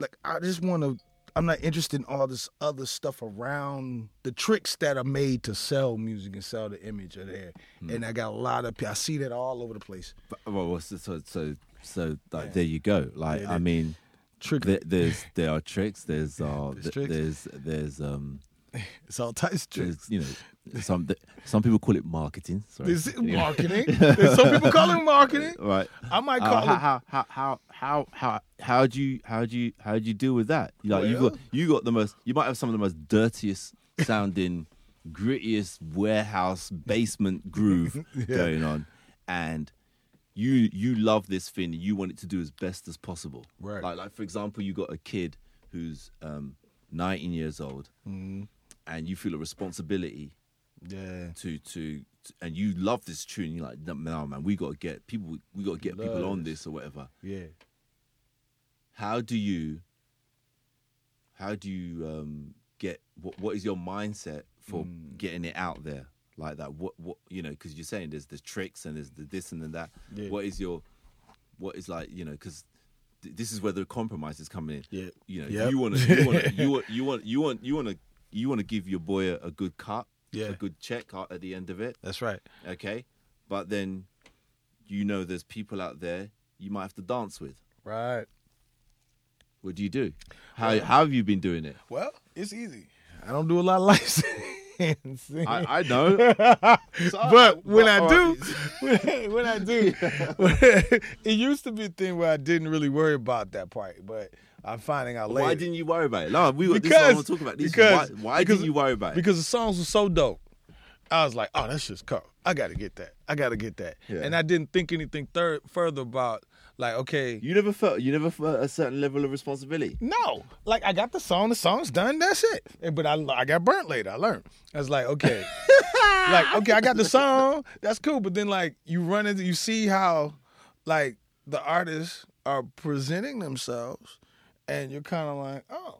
B: like I just want to. I'm not interested in all this other stuff around the tricks that are made to sell music and sell the image are there, and I got a lot of. I see that all over the place.
A: well well, so so so, so like
B: Yeah.
A: there you go like
B: Yeah,
A: i mean
B: Trick.
A: there, there's there are tricks there's uh
B: There's
A: th-
B: tricks.
A: there's there's um
B: It's all types of tricks.
A: you know some some people call it marketing sorry.
B: Is
A: it
B: marketing. Some people call it marketing.
A: right
B: I might
A: Uh,
B: call
A: how,
B: it.
A: how how how how how how do you how do you how do you deal with that? Like you got you got the most you might have some of the most dirtiest sounding, grittiest warehouse basement groove going on, and you you love this thing. You want it to do as best as possible.
B: Right.
A: Like like for example, you got a kid who's um, 19 years old,
B: Mhm.
A: and you feel a responsibility
B: Yeah.
A: to to and you love this tune. You're like, no, man, we got to get people. We got to get people on
B: this.
A: this or whatever.
B: Yeah.
A: How do you? How do you um, get? What What is your mindset for
B: Mm.
A: getting it out there like that? What What you know? Because you're saying there's the tricks and there's the this and then that.
B: Yeah.
A: What is your? What is like you know? Because this is where the compromise is coming in.
B: Yeah.
A: You know,
B: Yep.
A: you want to, you want, to, you want, you want, you want, you want to, you want to give your boy a, a good cut,
B: Yeah.
A: a good check at the end of it
B: That's right.
A: okay but then you know there's people out there you might have to dance with
B: Right.
A: what do you do how how have you been doing it
B: Well, it's easy. I don't do a lot of licensing.
A: i, I know
B: but when I
A: all
B: do, when I do, it used to be a thing where I didn't really worry about that part, but I'm finding out later.
A: why didn't you worry about it no we got this is what
B: Because-
A: I want to talk about this is
B: because-
A: why, why
B: because-
A: didn't you worry about it
B: because the songs were so dope. I was like, oh, that's just cool. I got to get that. I got to get that.
A: Yeah.
B: And I didn't think anything third further about like, okay,
A: you never felt you never felt a certain level of responsibility
B: No, like I got the song, the song's done, that's it. But I, I got burnt later. I learned. I was like, okay, like okay, I got the song, that's cool. But then like you run into, you see how like the artists are presenting themselves, and you're kind of like, oh,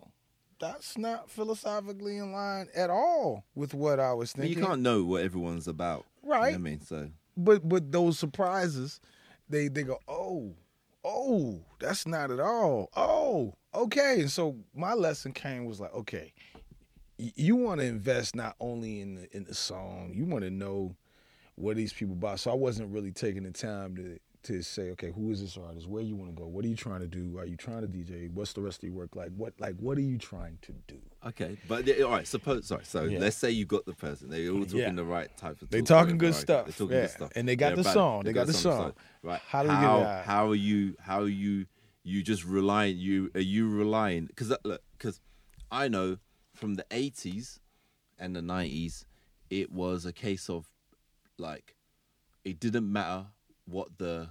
B: that's not philosophically in line at all with what I was
A: But you can't know what everyone's about you know
B: Right.
A: i mean so
B: But but those surprises, they they go, oh, oh, that's not at all. Oh, okay. And so my lesson came was like, okay, you want to invest not only in the in the song, you want to know what these people buy. So I wasn't really taking the time to to say, okay, who is this artist? Where you want to go? What are you trying to do? Are you trying to DJ? What's the rest of your work like? What like what are you trying to do?
A: Okay, but all right. Suppose sorry. So
B: Yeah.
A: let's say you got the person. They're all talking
B: Yeah.
A: the right type of.
B: They
A: talk,
B: talking good
A: right?
B: stuff,
A: They're talking
B: yeah.
A: good stuff.
B: And they got
A: They're
B: the song.
A: they
B: They got the song.
A: So, right.
B: How do get
A: how,
B: it?
A: How are you? How are you? You just relying? You are you relying? Because uh, look, because I know from the eighties and the nineties, it was a case of like it didn't matter what the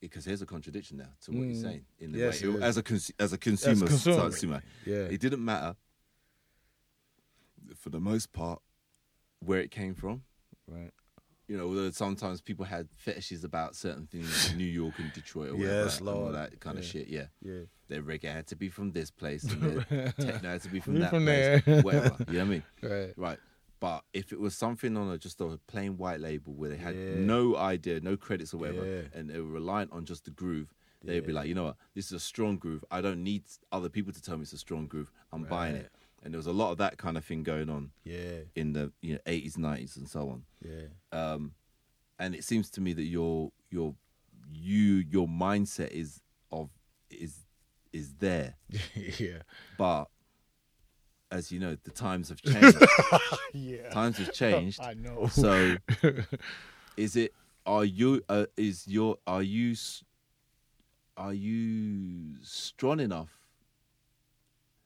A: because here's a contradiction now to what
B: Mm.
A: you're saying in the
B: Yes,
A: way
B: it
A: as a cons- as a consumer,
B: consumer.
A: consumer.
B: Yeah.
A: It didn't matter for the most part where it came from.
B: Right.
A: You know, although sometimes people had fetishes about certain things in New York and Detroit or whatever,
B: Yes,
A: all that kind of shit. Yeah,
B: Yeah.
A: their reggae had to be from this place, and their techno had to be from that
B: from
A: place,
B: there.
A: whatever. You know what I mean?
B: Right.
A: Right. But if it was something on a just a plain white label where they had
B: Yeah.
A: no idea, no credits or whatever,
B: Yeah.
A: and they were reliant on just the groove, they'd be like, you know what, this is a strong groove. I don't need other people to tell me it's a strong groove. I'm buying it. And there was a lot of that kind of thing going on
B: Yeah.
A: in the you know 80s, 90s, and so on.
B: Yeah.
A: Um, and it seems to me that your your you your mindset is of is is there,
B: yeah.
A: but as you know, the times have changed.
B: Yeah.
A: times have changed.
B: I know.
A: So, is it? Are you? Uh, is your? Are you? Are you strong enough?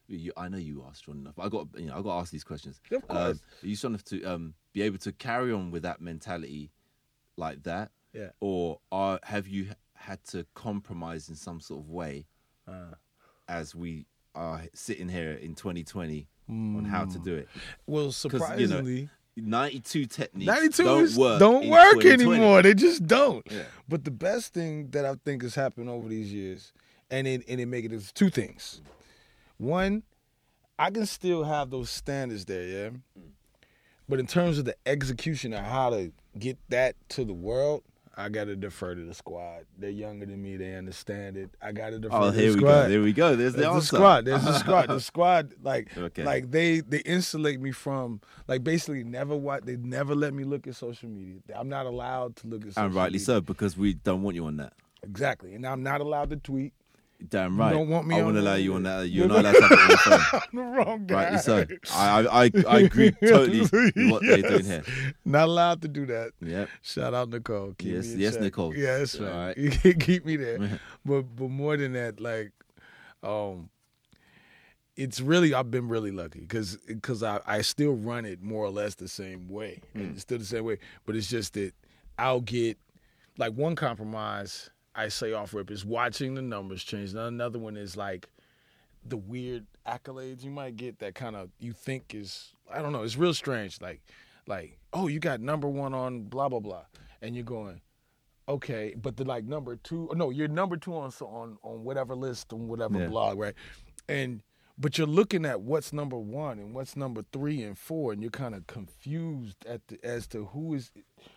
A: You, I know you are strong enough. I got you know I got to ask these questions.
B: Of
A: Um,
B: course.
A: are you strong enough to um, be able to carry on with that mentality like that,
B: yeah.
A: or are have you had to compromise in some sort of way
B: Uh,
A: as we are sitting here in 2020 on how to hmm. do it?
B: well,
A: 'Cause, you know,
B: surprisingly,
A: 92 techniques
B: 92
A: don't work.
B: don't work anymore. They just don't.
A: Yeah.
B: But the best thing that I think has happened over these years, and it and it make it is two things. One, I can still have those standards there, yeah. Mm. But in terms of the execution of how to get that to the world, I gotta defer to the squad. They're younger than me, they understand it. I gotta defer
A: Oh,
B: to the
A: here we
B: squad.
A: go. There we go. There's the
B: There's the squad. There's the squad. The squad, like,
A: Okay.
B: like they they insulate me from, like, basically never what they never let me look at social media. I'm not allowed to look at. social media.
A: and rightly
B: media.
A: so, because we don't want you on that.
B: Exactly, and I'm not allowed to tweet.
A: Damn
B: You
A: right.
B: don't want me
A: I
B: on
A: won't allow you on that.
B: You're
A: not allowed to have it on your phone.
B: I'm the wrong guy.
A: Rightly so. I, I, I, agree totally with what they're doing here.
B: Not allowed to do that.
A: Yep.
B: Shout out Nicole. Keep
A: Yes,
B: me
A: yes,
B: check.
A: Nicole.
B: Yeah,
A: All
B: right.
A: right.
B: Keep me there. but but more than that, like, um, it's really I've been really lucky because because I I still run it more or less the same way.
A: Mm.
B: It's still the same way, but it's just that I'll get like one compromise I say off rip is watching the numbers change. Now, Another one is like the weird accolades you might get that kind of you think is I don't know. It's real strange. Like like oh you got number one on blah blah blah, and you're going okay, but the like number two no you're number two on so on on whatever list on whatever
A: Yeah.
B: blog right, and but you're looking at what's number one and what's number three and four, and you're kind of confused at the, as to who is.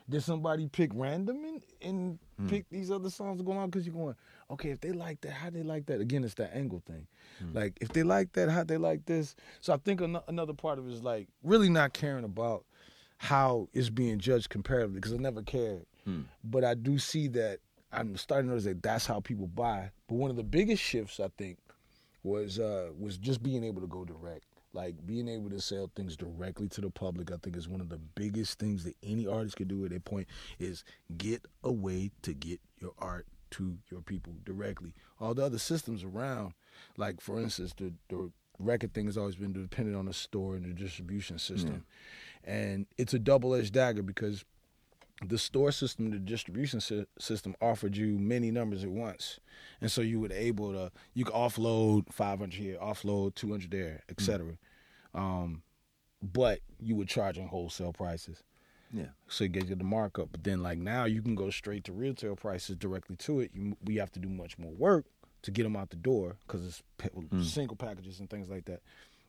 B: Did somebody pick random and, and
A: Hmm.
B: pick these other songs going on? Because you're going, okay, if they like that, how they like that? Again, it's that angle thing.
A: Hmm.
B: Like if they like that, how they like this? So I think ano- another part of it is like really not caring about how it's being judged comparatively because I never cared.
A: Hmm.
B: But I do see that I'm starting to notice that that's how people buy. But one of the biggest shifts I think was uh was just being able to go direct. Like being able to sell things directly to the public, I think is one of the biggest things that any artist could do at that point is get a way to get your art to your people directly. All the other systems around, like for instance, the the record thing has always been dependent on the store and the distribution system. And it's a double edged dagger because the store system, the distribution sy- system offered you many numbers at once, and so you were able to you could offload 500 here, offload 200 there, etc. Um, but you were charging wholesale prices,
A: Yeah.
B: so you get the markup. But then like now you can go straight to retail prices directly to it. You, we have to do much more work to get them out the door because it's pa- single packages and things like that.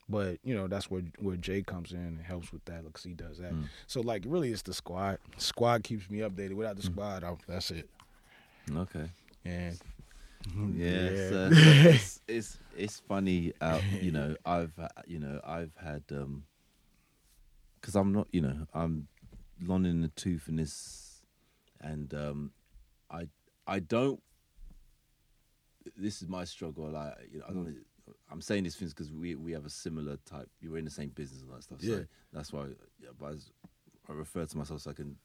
B: But you know that's where where Jay comes in and helps with that because he does that. So like really, it's the squad. Squad keeps me updated. Without the squad, I, that's it.
A: Okay.
B: And
A: Yeah, it's, uh, it's, it's it's funny. Uh, you know, I've uh, you know I've had um because I'm not you know I'm long in the tooth in this, and um I I don't. This is my struggle. Like you know, I don't. I'm saying these things because we we have a similar type. You're in the same business and that stuff. So
B: Yeah.
A: that's why. Yeah, but as I refer to myself so I can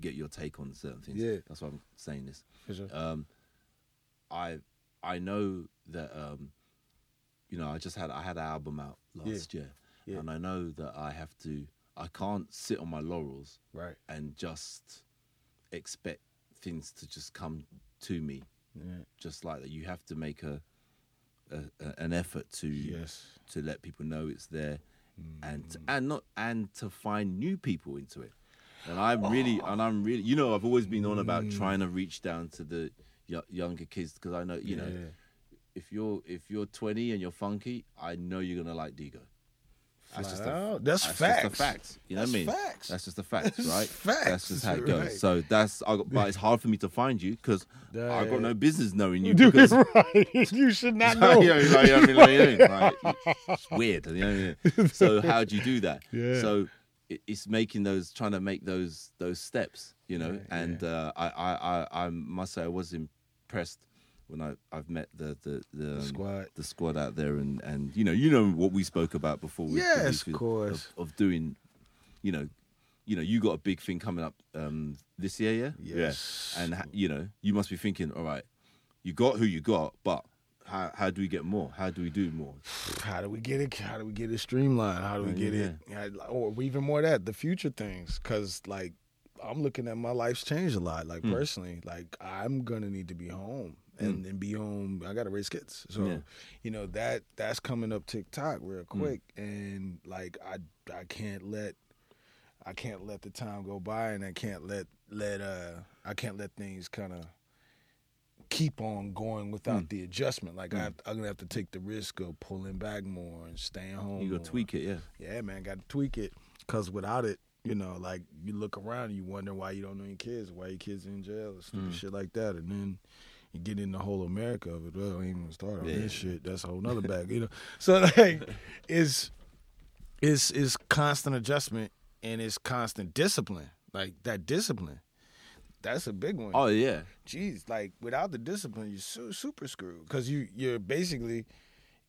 A: get your take on certain things.
B: Yeah.
A: that's why I'm saying this
B: For sure.
A: um, I I know that um, you know I just had I had an album out last year,
B: Yeah.
A: and I know that I have to I can't sit on my laurels
B: right.
A: and just expect things to just come to me
B: Yeah.
A: just like that. You have to make a, a, a an effort to
B: Yes.
A: to let people know it's there, and
B: Mm.
A: and not and to find new people into it. And I'm really and I'm really you know I've always been on about
B: Mm.
A: trying to reach down to the y- younger kids because I know you know if you're if you're 20 and you're funky, I know you're gonna like Dego. That's just a.
B: That's
A: just
B: facts.
A: a fact. You know
B: That's
A: what I mean?
B: facts.
A: That's just a fact,
B: That's
A: right?
B: facts.
A: That's just how it goes.
B: Right.
A: So that's I got, but it's hard for me to find you because I
B: Yeah.
A: got no business knowing you because
B: right. You should not know.
A: yeah, you know, you know what I mean? Like, you know, like, it's weird. You know what I mean? So how do you do that?
B: Yeah.
A: So it's making those, trying to make those those steps. You know,
B: Yeah,
A: and Uh, I, I I I must say I was impressed when I I've met the the the, um,
B: squad.
A: the squad out there and and you know you know what we spoke about before. the
B: Yes, of course.
A: Of, of doing, you know. You know, you got a big thing coming up um, this year, yeah.
B: Yes.
A: Yeah. And ha- you know, you must be thinking, all right, you got who you got, but how how do we get more? How do we do more?
B: How do we get it? How do we get it streamlined? How do we get
A: yeah.
B: it? Or even more of that, the future things. Because like I'm looking at my life's changed a lot. Like
A: Hmm.
B: personally, like I'm gonna need to be home and, and be home. I gotta raise kids, so
A: Yeah.
B: you know that that's coming up TikTok real
A: Hmm.
B: quick. And like I I can't let I can't let the time go by, and I can't let let uh I can't let things kind of keep on going without
A: Mm.
B: the adjustment. Like
A: Mm.
B: I I'm gonna have to take the risk of pulling back more and staying home.
A: You got to tweak it, yeah.
B: Yeah, man, got to tweak it. Cause without it, you know, like you look around and you wonder why you don't know your kids, why your kids in jail, stupid
A: Mm.
B: shit like that, and then. You get in the whole America of it. Well, I ain't even start on
A: Yeah.
B: this shit. That's a whole nother bag, you know. So like, it's it's it's constant adjustment and it's constant discipline. Like that discipline, that's a big one.
A: Oh yeah,
B: Jeez, like without the discipline, you're su- super screwed because you you're basically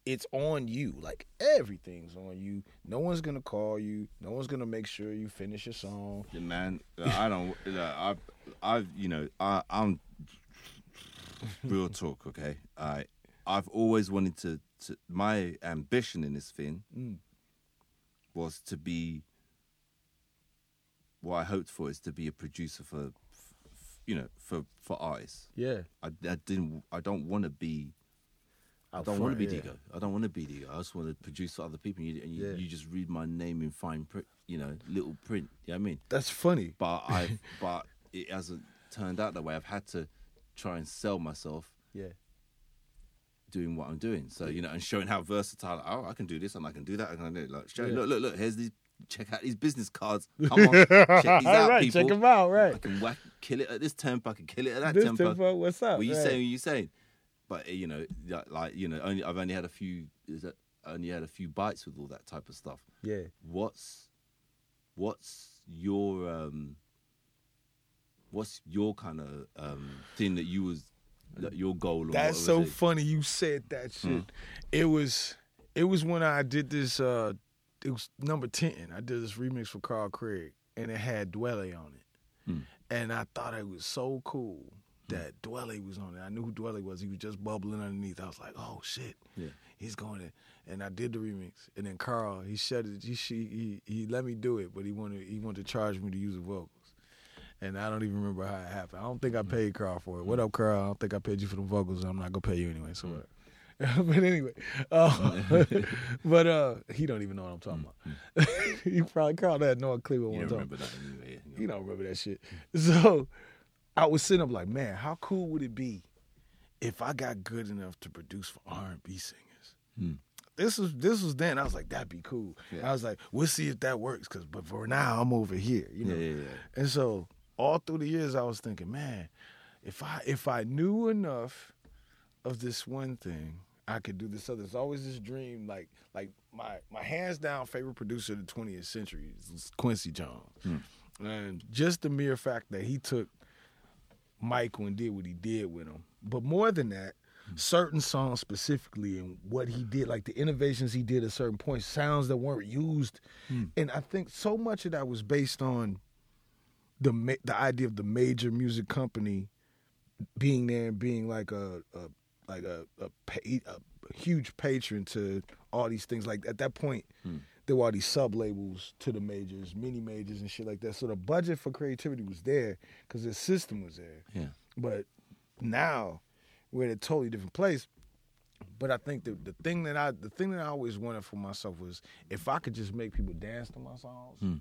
B: it's on you. Like everything's on you. No one's gonna call you. No one's gonna make sure you finish your song.
A: Yeah, man. I don't. I, I've, you know, I, I'm real talk. Okay, I, I've always wanted to. to my ambition in this thing
B: Mm.
A: was to be. What I hoped for is to be a producer for, f- f- you know, for for artists.
B: Yeah,
A: I, I didn't. I don't want to be. I don't want to be
B: yeah.
A: Dego. I don't want to be Dego. I just want to produce for other people. And you, and you,
B: Yeah.
A: you just read my name in fine print, you know, little print. You know what I mean?
B: that's funny.
A: But I, but it hasn't turned out that way. I've had to try and sell myself
B: Yeah,
A: doing what I'm doing. So you know, and showing how versatile. Oh, I can do this and I can do that. I can do it. Like, show,
B: Yeah.
A: look, look, look. Here's these. Check out these business cards. Come on, check these out,
B: right,
A: people.
B: check them out. right?
A: I can whack, kill it at this tempo. I can kill it at that
B: This
A: tempo.
B: tempo, what's up?
A: What you
B: right.
A: saying? What you saying? But uh, you know, like- like you know, only I've only had a few. Is that only had a few bites with all that type of stuff.
B: Yeah.
A: What's what's your um what's your kind of um thing that you was that your goal?
B: That's so
A: it?
B: funny you said that shit.
A: Mm.
B: It was it was when I did this uh it was number 10. I did this remix for Carl Craig and it had Dwele on it.
A: Mm.
B: And I thought it was so cool that Dwele was on it. I knew who Dwele was. He was just bubbling underneath. I was like, "Oh shit."
A: Yeah.
B: He's going to and I did the remix. And then Carl, he shut it he he, he let me do it, but he wanted he wanted to charge me to use the vocals. And I don't even remember how it happened. I don't think I paid Carl for it. What up, Carl? I don't think I paid you for the vocals. I'm not gonna pay you anyway. So, what? but anyway, uh, but uh, he don't even know what I'm talking about. he probably Carl had no clue what I'm talking.
A: remember that anyway.
B: About. He don't remember that shit. So I was sitting up like, man, how cool would it be if I got good enough to produce for R&B singers?
A: Hmm.
B: This was this was then. I was like, that'd be cool.
A: Yeah.
B: I was like, we'll see if that works. Cause but for now, I'm over here. You know.
A: Yeah, yeah, yeah.
B: And so all through the years, I was thinking, man, if I if I knew enough of this one thing, I could do this other. It's always this dream, like like my my hands down favorite producer of the 20th century is Quincy Jones, hmm. and just the mere fact that he took Michael and did what he did with him, but more than that. Hmm. Certain songs specifically and what he did, like the innovations he did at certain points, sounds that weren't used, hmm. and I think so much of that was based on the ma- the idea of the major music company being there and being like a, a like a a, pa- a huge patron to all these things. Like at that point, there were all these sub labels to the majors, mini majors, and shit like that. So the budget for creativity was there because the system was there.
A: Yeah.
B: But now we're in a totally different place. But I think the the thing that I the thing that I always wanted for myself was if I could just make people dance to my songs,
A: Hmm.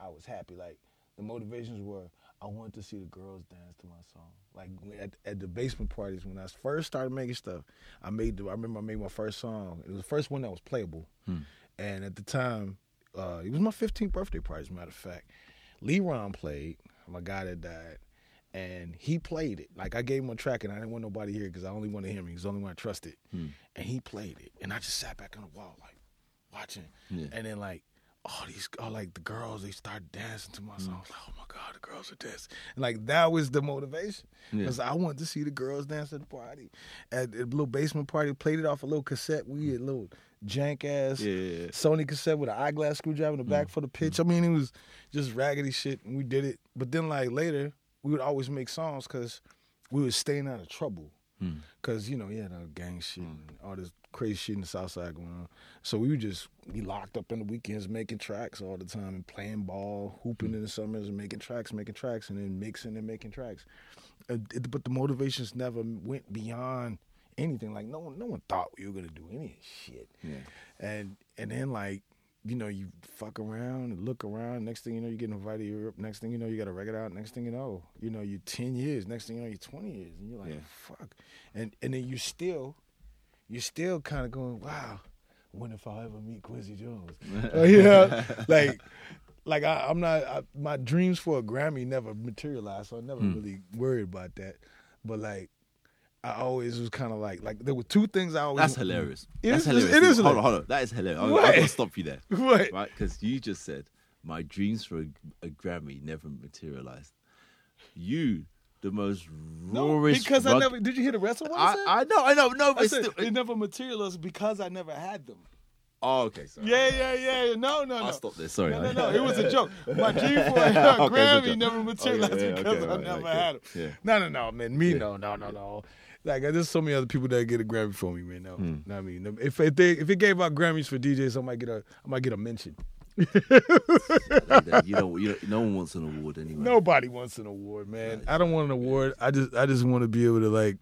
B: I was happy. Like the motivations were I wanted to see the girls dance to my song. Like at, at the basement parties when I first started making stuff, I made the I remember I made my first song. It was the first one that was playable. And at the time, uh, it was my 15th birthday party, as a matter of fact. Leron played, my guy that died, and he played it. Like I gave him a track, and I didn't want nobody here because I only wanted him. He was the only one I trusted, and he played it, and I just sat back on the wall like watching,
A: Yeah.
B: and then like. All these, all like the girls, they started dancing to my mm. song. I like, oh my god, the girls are dancing. And like that was the motivation,
A: Yeah.
B: because I wanted to see the girls dance at the party, at a little basement party. Played it off a little cassette. We mm. had a little jank ass
A: Yeah, yeah, yeah.
B: Sony cassette with an eyeglass screwdriver in the back mm. for the pitch. I mean, it was just raggedy shit, and we did it. But then, like later, we would always make songs because we was staying out of trouble. Hmm. Cause you know, yeah, the gang shit hmm. and all this crazy shit in the South Side going on. So we would just be locked up in the weekends, making tracks all the time, and playing ball, hooping in the summers, and making tracks, making tracks, and then mixing and making tracks. Uh, it- but the motivations never went beyond anything. Like no one, no one thought we were gonna do any shit.
A: Yeah.
B: And and then like, you know, you fuck around and look around. Next thing you know, you get invited to Europe. Next thing you know, you got a record out. Next thing you know, you know, you're ten years. Next thing you know, you're twenty years, and you're like,
A: Yeah.
B: fuck. And and then you still, you're still kind of going, wow. when if I'll ever meet Quincy Jones. Uh, you know, like, like I, I'm not. I, my dreams for a Grammy never materialized, so I never really worried about that. But like, I always was kind of like, like there were two things I always.
A: That's hilarious.
B: It
A: That's
B: is-
A: hilarious.
B: it is
A: Hold on,
B: hilarious.
A: hold on. That is hilarious. I'm,
B: What?
A: I'm gonna stop you there,
B: What?
A: right? Because you just said my dreams for a, a Grammy never materialized. You, the most
B: No,
A: rawest.
B: because I
A: rug-
B: never. Did you hear the rest of what I, said?
A: I, I know, I know, no, but
B: I
A: it's
B: said
A: still.
B: it never materialized because I never had them.
A: oh, okay, sorry.
B: Yeah, yeah, yeah. No, no, no.
A: I'll stop there. Sorry.
B: No, no, no. It was a joke. My dream for a
A: Okay,
B: Grammy
A: it's a joke.
B: never materialized
A: Okay, yeah,
B: because
A: okay,
B: I
A: right,
B: never
A: okay.
B: had them.
A: Yeah.
B: No, no, no, man. Me, no, no, no, no. Like there's so many other people that get a Grammy for me, man. No,
A: Hmm.
B: know what I mean, if if they if it gave out Grammys for DJs, I might get a I might get a mention.
A: You don't, you don't, no one wants an award anyway.
B: Nobody wants an award, man. I don't want an award. I just I just want to be able to like,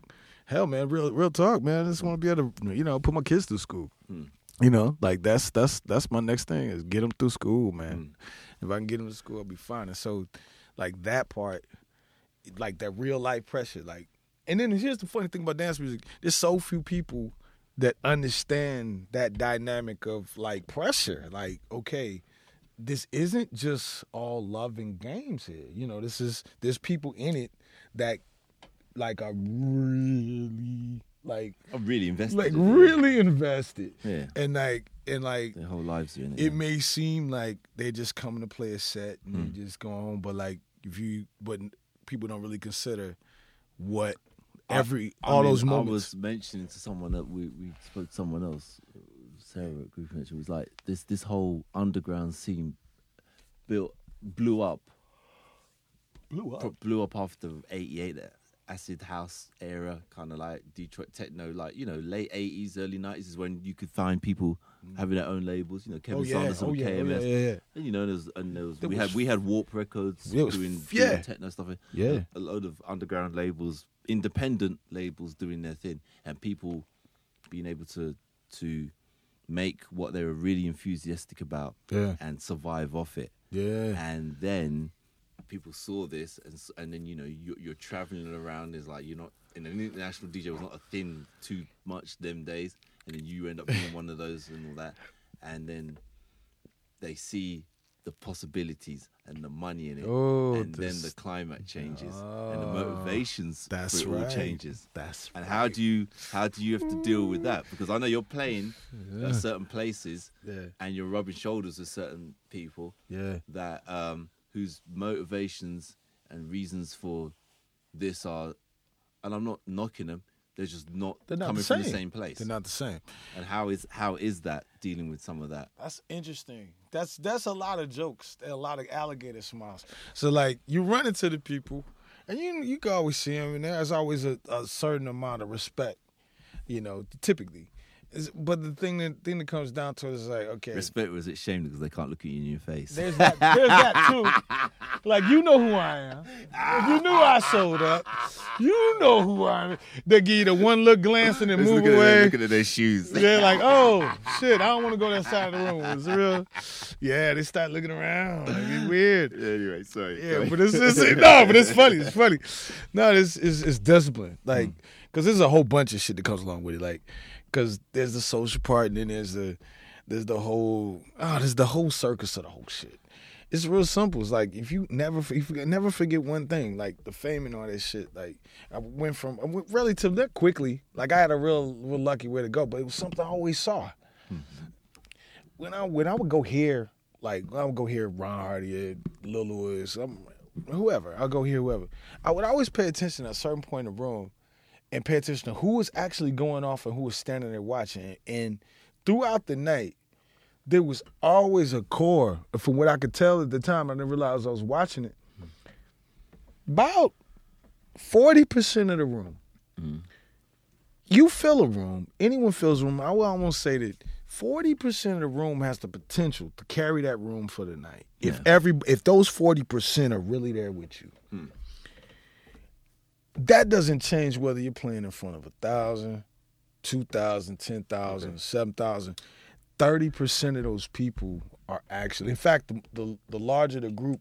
B: hell, man, real real talk, man. I just want to be able to you know put my kids through school. Hmm. You know, like that's that's that's my next thing is get them through school, man. Hmm. If I can get them to school, I'll be fine. And so, like that part, like that real life pressure, like. And then here's the funny thing about dance music: there's so few people that understand that dynamic of like pressure. Like, okay, this isn't just all love and games here. You know, this is there's people in it that like are really like
A: I'm really invested.
B: like
A: in
B: really invested.
A: Yeah.
B: And like and like
A: Their whole lives are in it.
B: it
A: yeah.
B: may seem like they're just coming to play a set and they hmm. just go home, but like if you but people don't really consider what every
A: I
B: all
A: mean,
B: those
A: I was mentioning to someone that we, we spoke to someone else, Sarah at Group Mention, was like this this whole underground scene built blew up
B: blew
A: up, blew up after '88, that acid house era, kind of like Detroit techno, like you know late '80s, early '90s is when you could find people having their own labels. You know, Kevin
B: Mm. oh yeah,
A: Saunders
B: oh
A: on
B: yeah, oh
A: KMS.
B: yeah, yeah, yeah.
A: And, you know, there was, and there was,
B: There
A: we
B: was-
A: had we had Warp Records
B: was-
A: doing,
B: yeah.
A: doing techno stuff.
B: Yeah.
A: a load of underground labels, independent labels doing their thing, and people being able to to make what they were really enthusiastic about
B: Yeah.
A: and survive off it.
B: Yeah.
A: And then people saw this, and and then you know you're, you're traveling around. Is like you're not in an international DJ was not a thing too much them days, and then you end up being one of those and all that, and then they see the possibilities and the money in it,
B: Oh,
A: and then the climate changes and the
B: Oh,
A: motivations
B: that's
A: for it all
B: right.
A: changes.
B: That's
A: And how do you how do you have to deal with that? Because I know you're playing at certain places
B: Yeah.
A: and you're rubbing shoulders with certain people
B: Yeah.
A: that um, whose motivations and reasons for this are, and I'm not knocking them. They're just not
B: They're not
A: coming
B: the
A: from the same place.
B: They're not the same.
A: And how is how is that dealing with some of that?
B: That's interesting. That's that's a lot of jokes, a lot of alligator smiles. So like you run into the people, and you you can always see them, and there's always a, a certain amount of respect, you know, typically. Is- But the thing that thing that comes down to it is like, okay,
A: Respect it shame because they can't look at you in your face?
B: there's that there's that too. Like you know who I am. If you knew I showed up, you know who I am. They give you the one look glance and then
A: Let's
B: move
A: look at
B: away.
A: their, looking at their shoes.
B: They're like, oh shit, I don't want to go that side of the room. It's real. Yeah, they start looking around. Like, it's weird.
A: anyway, sorry.
B: Yeah,
A: ahead.
B: but it's, it's no, but it's funny. It's funny. No, it's it's, it's discipline. Like, mm. cause there's a whole bunch of shit that comes along with it. Like, cause there's the social part, and then there's the there's the whole oh, there's the whole circus of the whole shit. It's real simple. It's like if you never if you never forget one thing, like the fame and all that shit. Like I went from I went relative that quickly. Like I had a real real lucky way to go, but it was something I always saw. When I when I would go here, like I would go here, Ron Hardy, Lil Louis, um, whoever. I'll go here, whoever. I would always pay attention at a certain point in the room and pay attention to who was actually going off and who was standing there watching. And throughout the night, there was always a core. From what I could tell at the time, I didn't realize I was watching it. About forty percent of the room, mm. you fill a room. Anyone fills a room. I will almost say that forty percent of the room has the potential to carry that room for the night. If every if those forty percent are really there with you, that doesn't change whether you're playing in front of a thousand, two thousand, ten thousand, seven thousand. Thirty percent of those people are actually. In fact, the, the the larger the group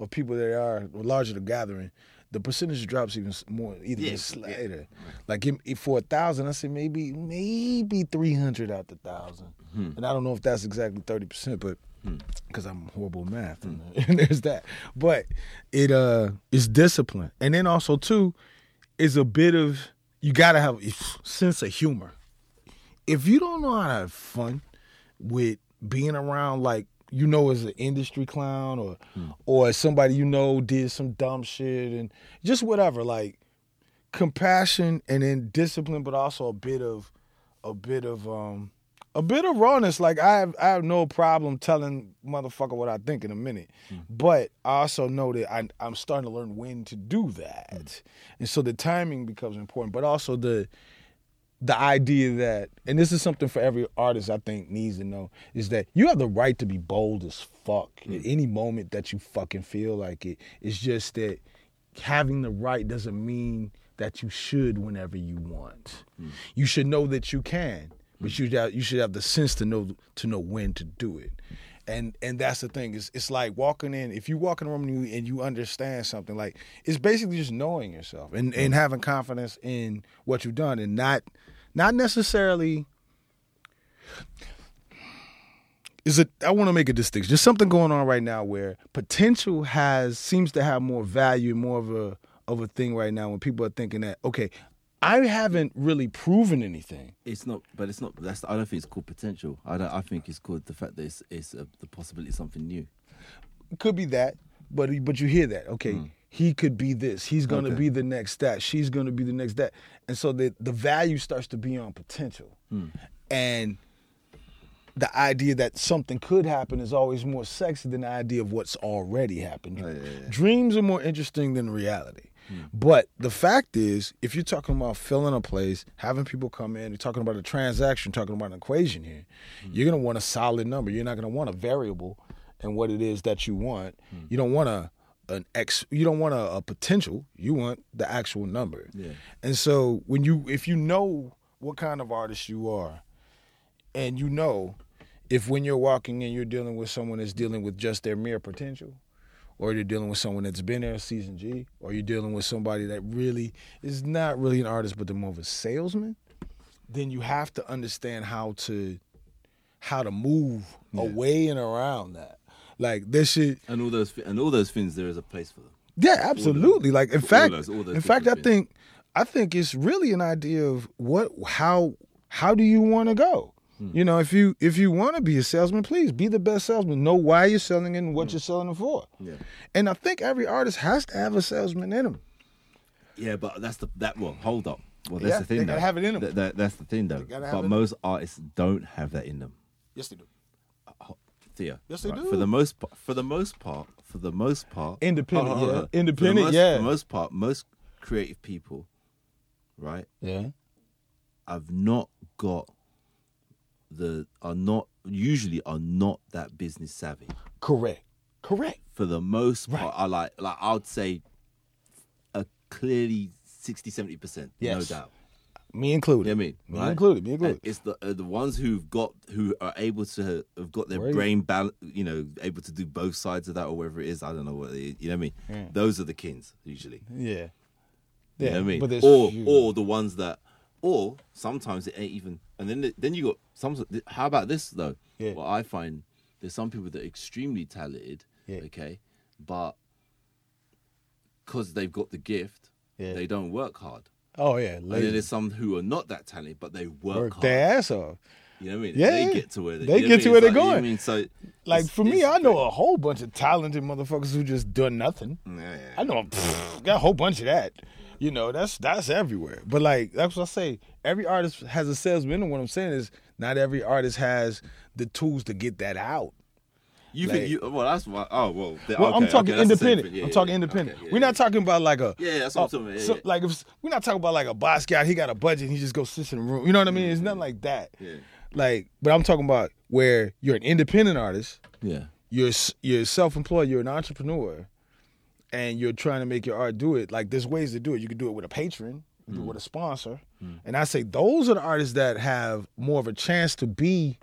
B: of people there are, the larger the gathering, the percentage drops even more, even
A: Yeah,
B: slighter. Like if, if for a thousand, I say maybe maybe three hundred out the thousand, and I don't know if that's exactly thirty percent, but because I'm horrible at math, and, and there's that. But it uh is discipline, and then also too is a bit of you gotta have a sense of humor. If you don't know how to have fun with being around like you know as an industry clown or or as somebody you know did some dumb shit and just whatever like compassion and then discipline but also a bit of a bit of um a bit of rawness like i have i have no problem telling motherfucker what i think in a minute. Hmm. But i also know that I, i'm starting to learn when to do that. Hmm. And so the timing becomes important but also the the idea that, and this is something for every artist I think needs to know, is that you have the right to be bold as fuck at hmm. any moment that you fucking feel like it. It's just that having the right doesn't mean that you should whenever you want. You should know that you can, but you should you should have the sense to know to know when to do it. And and that's the thing. It's it's like walking in. If you walk in a room and you, and you understand something, like it's basically just knowing yourself and, and having confidence in what you've done, and not not necessarily. Is it? I want to make a distinction. There's something going on right now where potential has seems to have more value, more of a of a thing right now. When people are thinking that, okay, I haven't really proven anything.
A: It's not, but it's not. That's. I don't think it's called potential. I don't. I think it's called the fact that it's, it's uh the possibility of something new.
B: Could be that, but but you hear that, okay? He could be this. He's to
A: Okay.
B: be the next that. She's to be the next that. And so the the value starts to be on potential, and the idea that something could happen is always more sexy than the idea of what's already happened.
A: Oh, yeah, yeah.
B: Dreams are more interesting than reality. Hmm. But the fact is, if you're talking about filling a place, having people come in, you're talking about a transaction, talking about an equation here, hmm. you're gonna want a solid number. You're not gonna want a variable in what it is that you want. Hmm. You don't want a an ex. You don't want a, a potential. You want the actual number.
A: Yeah.
B: And so when you, if you know what kind of artist you are, and you know if when you're walking in, you're dealing with someone that's dealing with just their mere potential, or you're dealing with someone that's been there a season G, or you're dealing with somebody that really is not really an artist, but they're more of a salesman, then you have to understand how to how to move away and around that. Like this shit.
A: And all those and all those things, there is a place for them.
B: Yeah, absolutely. Like in fact,
A: those- all those
B: in fact, I think I think it's really an idea of what how how do you want to go.
A: Hmm.
B: You know, if you if you want to be a salesman, please be the best salesman. Know why you're selling it and
A: Hmm.
B: what you're selling it for.
A: Yeah.
B: And I think every artist has to have a salesman in him.
A: Yeah, but that's the that. Well, hold up. Well, that's
B: Yeah,
A: the thing.
B: they gotta
A: though.
B: have it in 'em.
A: That- that- that's the thing, though.
B: gotta
A: But
B: it in 'em.
A: most artists don't have that in them.
B: Yes, they do.
A: Theo.
B: Yes, they do.
A: For the most part, for the most part, for the most part,
B: Independent,
A: Hold on, hold
B: yeah.
A: For
B: Independent,
A: most-
B: yeah.
A: For the most part, most creative people, right,
B: Yeah.
A: I've not got the are not usually are not that business savvy.
B: Correct. Correct.
A: For the most
B: Right.
A: part, I like like I would say a clearly 60 70 percent, no doubt.
B: Me included.
A: You know I mean?
B: Me
A: right?
B: included. Me
A: And
B: included.
A: It's the uh, the ones who've got who are able to have got their
B: Right.
A: brain balance, you know, able to do both sides of that or whatever it is. I don't know what it is, you know what I mean.
B: Yeah.
A: Those are the kings usually.
B: Yeah.
A: You
B: Yeah.
A: know what I mean? Or
B: few.
A: or the ones that, or sometimes it ain't even. And then then you got some. How about this though?
B: Yeah.
A: What I find there's some people that are extremely talented.
B: Yeah.
A: Okay, but because they've got the gift,
B: Yeah.
A: they don't work hard.
B: oh yeah.
A: And then there's some who are not that talented, but they work,
B: Work
A: hard.
B: their ass off.
A: You know what I mean?
B: Yeah,
A: they get to where they,
B: They get to
A: mean?
B: where
A: It's
B: they're
A: like, you know
B: going.
A: I mean, so
B: Like for me, I know a whole bunch of talented motherfuckers who just done nothing.
A: Yeah, yeah.
B: I know pff, got a whole bunch of that. You know, that's that's everywhere. But like that's what I say. Every artist has a salesman, and what I'm saying is not every artist has the tools to get that out.
A: You
B: like-
A: think you? Well, that's why. Oh well. the-
B: Well, I'm talking
A: okay, that's the same
B: independent.
A: Yeah,
B: I'm
A: yeah,
B: talking
A: yeah.
B: independent.
A: Okay,
B: we're not talking about like a
A: Yeah, that's what I'm talking about.
B: So- like if we're not talking about like a boss guy. He got a budget. and He just goes sit in a room. You know what I mean? It's nothing mm-hmm. like that.
A: Yeah.
B: Like, but I'm talking about where you're an independent artist.
A: Yeah.
B: you're you're self-employed, you're an entrepreneur, and you're trying to make your art do it. Like there's ways to do it. You can do it with a patron, you can do it mm. with a sponsor, mm. and I say those are the artists that have more of a chance to be,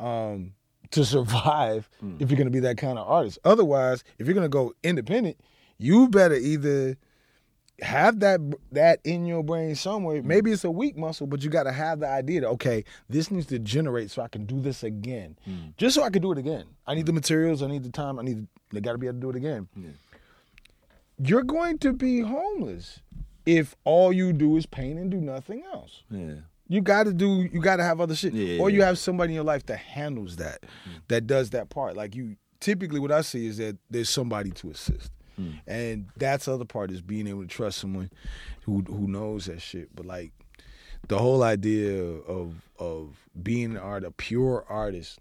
B: um, to survive mm. if you're gonna be that kind of artist. Otherwise, if you're gonna go independent, you better either have that that in your brain somewhere. Maybe it's a weak muscle, but you got to have the idea that okay, this needs to generate so I can do this again, just so I can do it again. I need the materials, I need the time, I need. I got to be able to do it again.
A: Yeah.
B: You're going to be homeless if all you do is paint and do nothing else.
A: Yeah.
B: You got to do. You got to have other shit,
A: Yeah,
B: or you
A: yeah.
B: have somebody in your life that handles that, mm. that does that part. Like you, typically, what I see is that there's somebody to assist, mm. and that's the other part is being able to trust someone who who knows that shit. But like the whole idea of of being an art, a pure artist.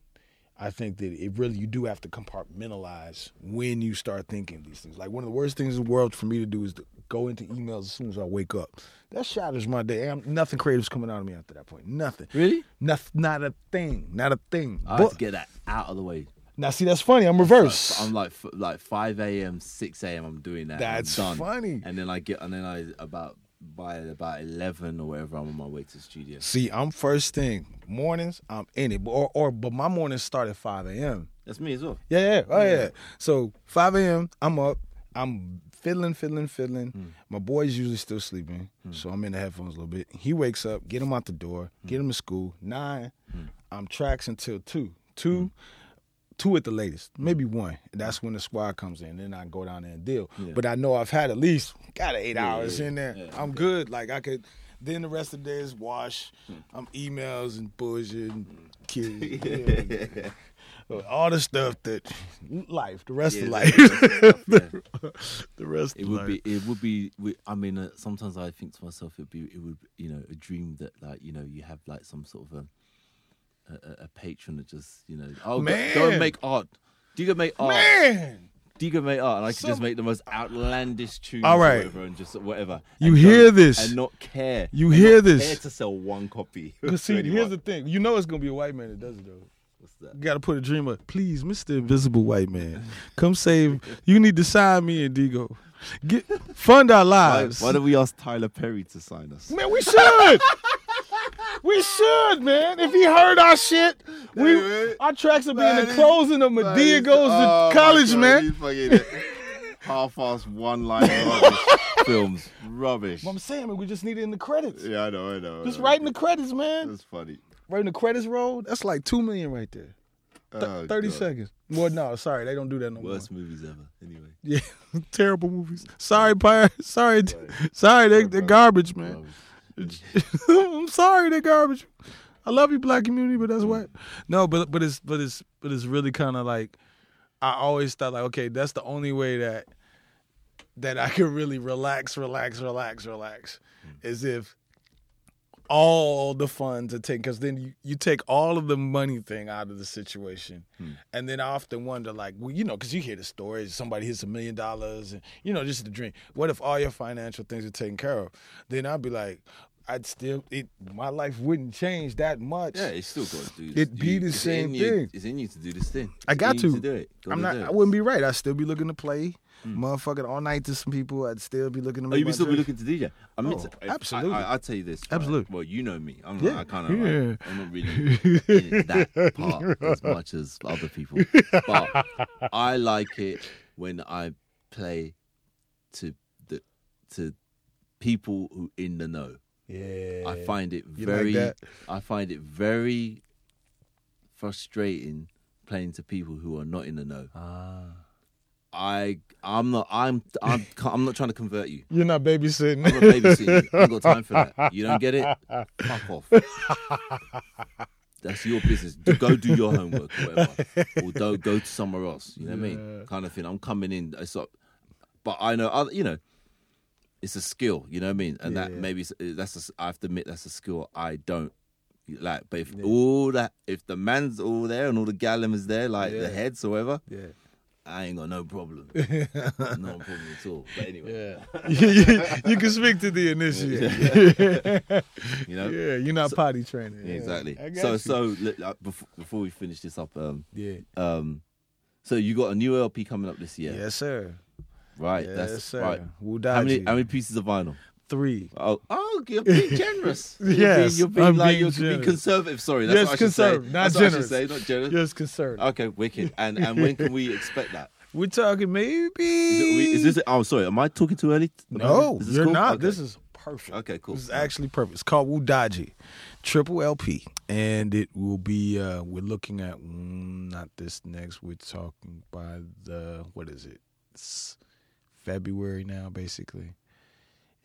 B: I think that it really you do have to compartmentalize when you start thinking these things. Like one of the worst things in the world for me to do is to go into emails as soon as I wake up. That shatters my day. I'm, nothing creative's coming out of me after that point. Nothing.
A: Really?
B: Noth- not a thing. Not a thing.
A: I
B: But-
A: have to get that out of the way.
B: now see that's funny. I'm reverse.
A: I'm like f- like 5 a.m., 6 a.m. I'm doing that. and I'm
B: That's
A: done.
B: funny.
A: And then I get and then I about by about 11 or whatever I'm on my way to the studio.
B: see, I'm first thing. Mornings, I'm in it. Or, or but my mornings start at 5 a.m.
A: That's me as well.
B: Yeah, yeah. Oh yeah. So 5 a.m. I'm up. I'm fiddling, fiddling, fiddling.
A: Hmm.
B: My boy's usually still sleeping, so I'm in the headphones a little bit. He wakes up, get him out the door,
A: Hmm.
B: get him to school. Nine, I'm tracks until two. Two, two at the latest, maybe one. That's when the squad comes in. Then I go down there and deal.
A: Yeah.
B: But I know I've had at least got eight
A: Yeah,
B: hours
A: yeah,
B: in there. I'm good. Like I could. Then the rest of the day is wash.
A: Hmm.
B: I'm emails and bullshit and kids. yeah. All the stuff that life, the rest of
A: the
B: life,
A: rest of the
B: the rest
A: It
B: of
A: would
B: life.
A: be. It would be. I mean, uh, sometimes I think to myself, it'd be. It would. You know, a dream that like you know you have like some sort of a a, a patron that just you know oh go, go and make art. Do you go make art?
B: Man,
A: Do you go make art? And I could
B: Some-
A: just make the most outlandish tunes
B: all right,
A: whatever, and just whatever.
B: You hear this?
A: and not care.
B: You hear this?
A: Care to sell one copy.
B: See, here's the thing. You know it's gonna be a white man that does it though.
A: What's that?
B: You gotta put a dream up. Please, Mr. Invisible White Man, come save. You need to sign me and Dego. Get fund our
A: Why,
B: lives.
A: why don't we ask Tyler Perry to sign us?
B: Man, we should. we should, man. If he heard our shit, we our tracks will be in the closing
A: oh,
B: of
A: Madea
B: goes
A: oh
B: to college, man.
A: half-ass one-line rubbish films. Rubbish.
B: I'm saying, man, we just need it in the credits.
A: Yeah, I know, I know. I
B: Just
A: know.
B: writing the credits, man.
A: That's funny.
B: Writing the credits roll. That's like two million right there.
A: Oh,
B: Thirty
A: God.
B: seconds. Well, no, sorry, they don't do that no more.
A: Worst movies ever. Anyway.
B: Yeah, terrible movies. Sorry, Pirates. Sorry, sorry, they they're garbage, man. I'm sorry, they're garbage. I love you, black community, but that's what. No, but but it's but it's but it's really kind of like I always thought like, okay, that's the only way that that I can really relax, relax, relax, relax, hmm. is if all the funds are taken because then you, you take all of the money thing out of the situation. Hmm. And then i often wonder like well you know because you hear the stories somebody hits a million dollars and you know just the dream. What if all your financial things are taken care of? Then i'd be like i'd still it my life wouldn't change that much
A: Yeah, it's still going to do. This.
B: It'd be
A: you-
B: the same
A: in you-
B: thing.
A: It's in you to do this thing.
B: I got
A: you
B: to.
A: do it. Gotta
B: i'm not i wouldn't be right i'd still be looking to play hmm. motherfucking all night to some people i'd still be looking to
A: Oh,
B: make
A: you
B: my
A: would still be looking to DJ? I mean,
B: Oh,
A: t-
B: absolutely.
A: I, I, will tell you this.
B: Absolutely.
A: Well, you know me. I'm
B: Yeah,
A: not, I kind of.
B: yeah.
A: Like, I'm not really in that part as much as other people, but I like it when I play to the to people who in the know.
B: Yeah
A: I find it
B: You
A: very.
B: that?
A: I find it very frustrating playing to people who are not in the know.
B: ah.
A: I I'm not I'm I'm I'm not trying to convert you.
B: you're not babysitting
A: I'm not babysitting you. I ain't got time for that. You don't get it? Fuck off. That's your business. Go do your homework or whatever. Or go go to somewhere else. You know what I mean? Kind of thing. I'm coming in. It's not, but I know other you know, it's a skill, you know what I mean? And that
B: Yeah.
A: maybe that's a I have to admit that's a skill I don't like. But if all that if the man's all there and all the gallum is there, like
B: Yeah.
A: the heads or whatever,
B: yeah
A: I ain't got no problem. no problem at all. But anyway.
B: Yeah, you, you, you can speak to the initiate.
A: You know?
B: yeah, you're not potty training.
A: Yeah,
B: Yeah,
A: exactly. So
B: you.
A: so let- uh, before, before we finish this up, um,
B: yeah,
A: um, so you got a new LP coming up this year,
B: yes, sir.
A: Right?
B: Yes,
A: That's
B: sir.
A: right.
B: Wuddaji.
A: How many how many pieces of vinyl?
B: Three.
A: Oh, oh, you're being generous. You're
B: Yes,
A: being, you're being
B: I'm
A: like
B: being
A: you're being conservative. Sorry, that's
B: Yes,
A: what I should
B: conservative,
A: say.
B: not
A: that's what I
B: generous.
A: should say, not generous.
B: Just concerned.
A: Okay, wicked. And and when can we expect that?
B: We're talking maybe.
A: Is, it, we- is this? Oh, sorry. Am I talking too early?
B: No, you're
A: cool?
B: not.
A: Okay.
B: This is perfect.
A: Okay, cool.
B: This is actually perfect. It's called Wuddaji, triple LP, and it will be. uh We're looking at mm, not this next. We're talking by the what is it? It's February now, basically,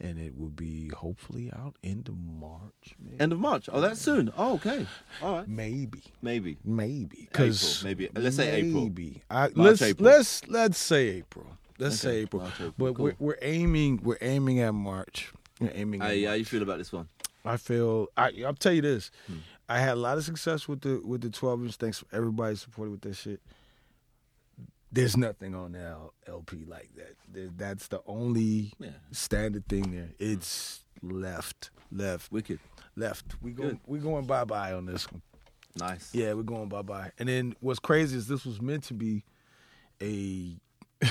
B: and it will be hopefully out into March. Maybe.
A: end of March. Oh, that's soon. Oh, okay. All right.
B: maybe,
A: Maybe.
B: maybe, because
A: maybe. Let's say April.
B: Maybe. I,
A: March,
B: let's
A: April.
B: let's let's say April. Let's
A: Okay,
B: say April.
A: March, April,
B: But
A: cool.
B: we're we're aiming we're aiming at March. We're aiming. At
A: Hey, how you feel about this one?
B: I feel I I'll tell you this.
A: Hmm.
B: I had a lot of success with the with the 12 inch. Thanks for everybody supported with that shit. There's nothing on the L- LP like that. That's the only
A: Yeah.
B: standard thing there. It's left, left,
A: Wicked.
B: left. We go we going bye bye on this one.
A: Nice.
B: Yeah, we're going bye bye. And then what's crazy is this was meant to be a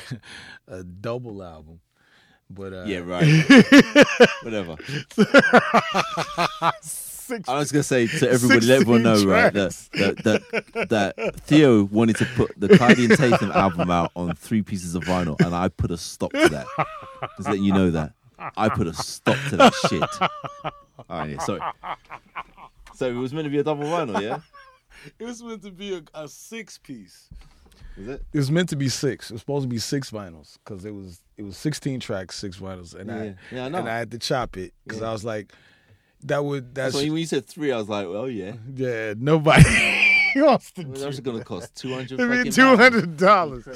B: a double album, but uh,
A: Yeah, right. Whatever.
B: Six
A: I was gonna say to everybody, let everyone know,
B: 16
A: right, that, that that that Theo wanted to put the Kylie and Tatum album out on three pieces of vinyl, and I put a stop to that. Just letting you know that I put a stop to that shit. All right, yeah, sorry. So it was meant to be a double vinyl, yeah?
B: It was meant to be a, a six piece.
A: Is it?
B: It was meant to be six. It was supposed to be six vinyls because it was it was sixteen tracks, six vinyls, and
A: Yeah.
B: I
A: Yeah, I know.
B: and I had to chop it because
A: Yeah.
B: I was like, that would that's
A: So when you said three, I was like, well, yeah.
B: yeah nobody wants to
A: Well, That's gonna cost two hundred.
B: I mean, two hundred dollars.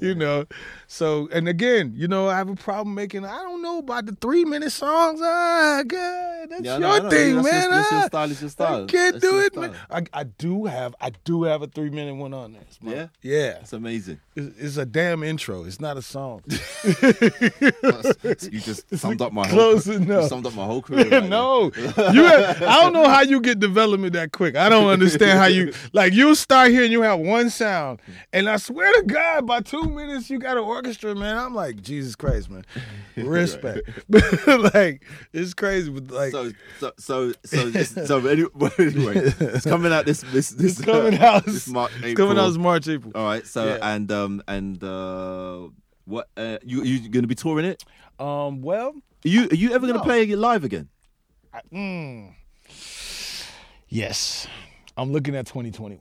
B: You know, so and again, you know, I have a problem making. I don't know about the three minute songs. Ah, good, that's
A: Yeah, I
B: your
A: know, I know.
B: thing,
A: That's
B: man.
A: your- that's your
B: Ah,
A: style, it's your style.
B: I can't
A: That's
B: do
A: your
B: it, man. I, I do have, I do have a three minute one on there. It's my-
A: Yeah?
B: yeah.
A: That's amazing.
B: It's, it's a damn intro. It's not a song.
A: you just summed up my
B: Close
A: whole.
B: enough.
A: You summed up my whole career. right
B: no, you. Have, I don't know how you get development that quick. I don't understand how you like. Like you start here and you have one sound, and I swear to God, by two minutes you got an orchestra, man. I'm like Jesus Christ, man. Respect, like it's crazy, but like
A: So so so so so anyway, it's coming out this this this
B: it's coming
A: uh,
B: out.
A: this March,
B: It's coming out this March, April.
A: All right. So
B: Yeah.
A: and um and uh what uh, you you to be touring it?
B: Um, well,
A: Are you are you ever
B: No.
A: play it live again?
B: mm, yes, I'm looking at 2021.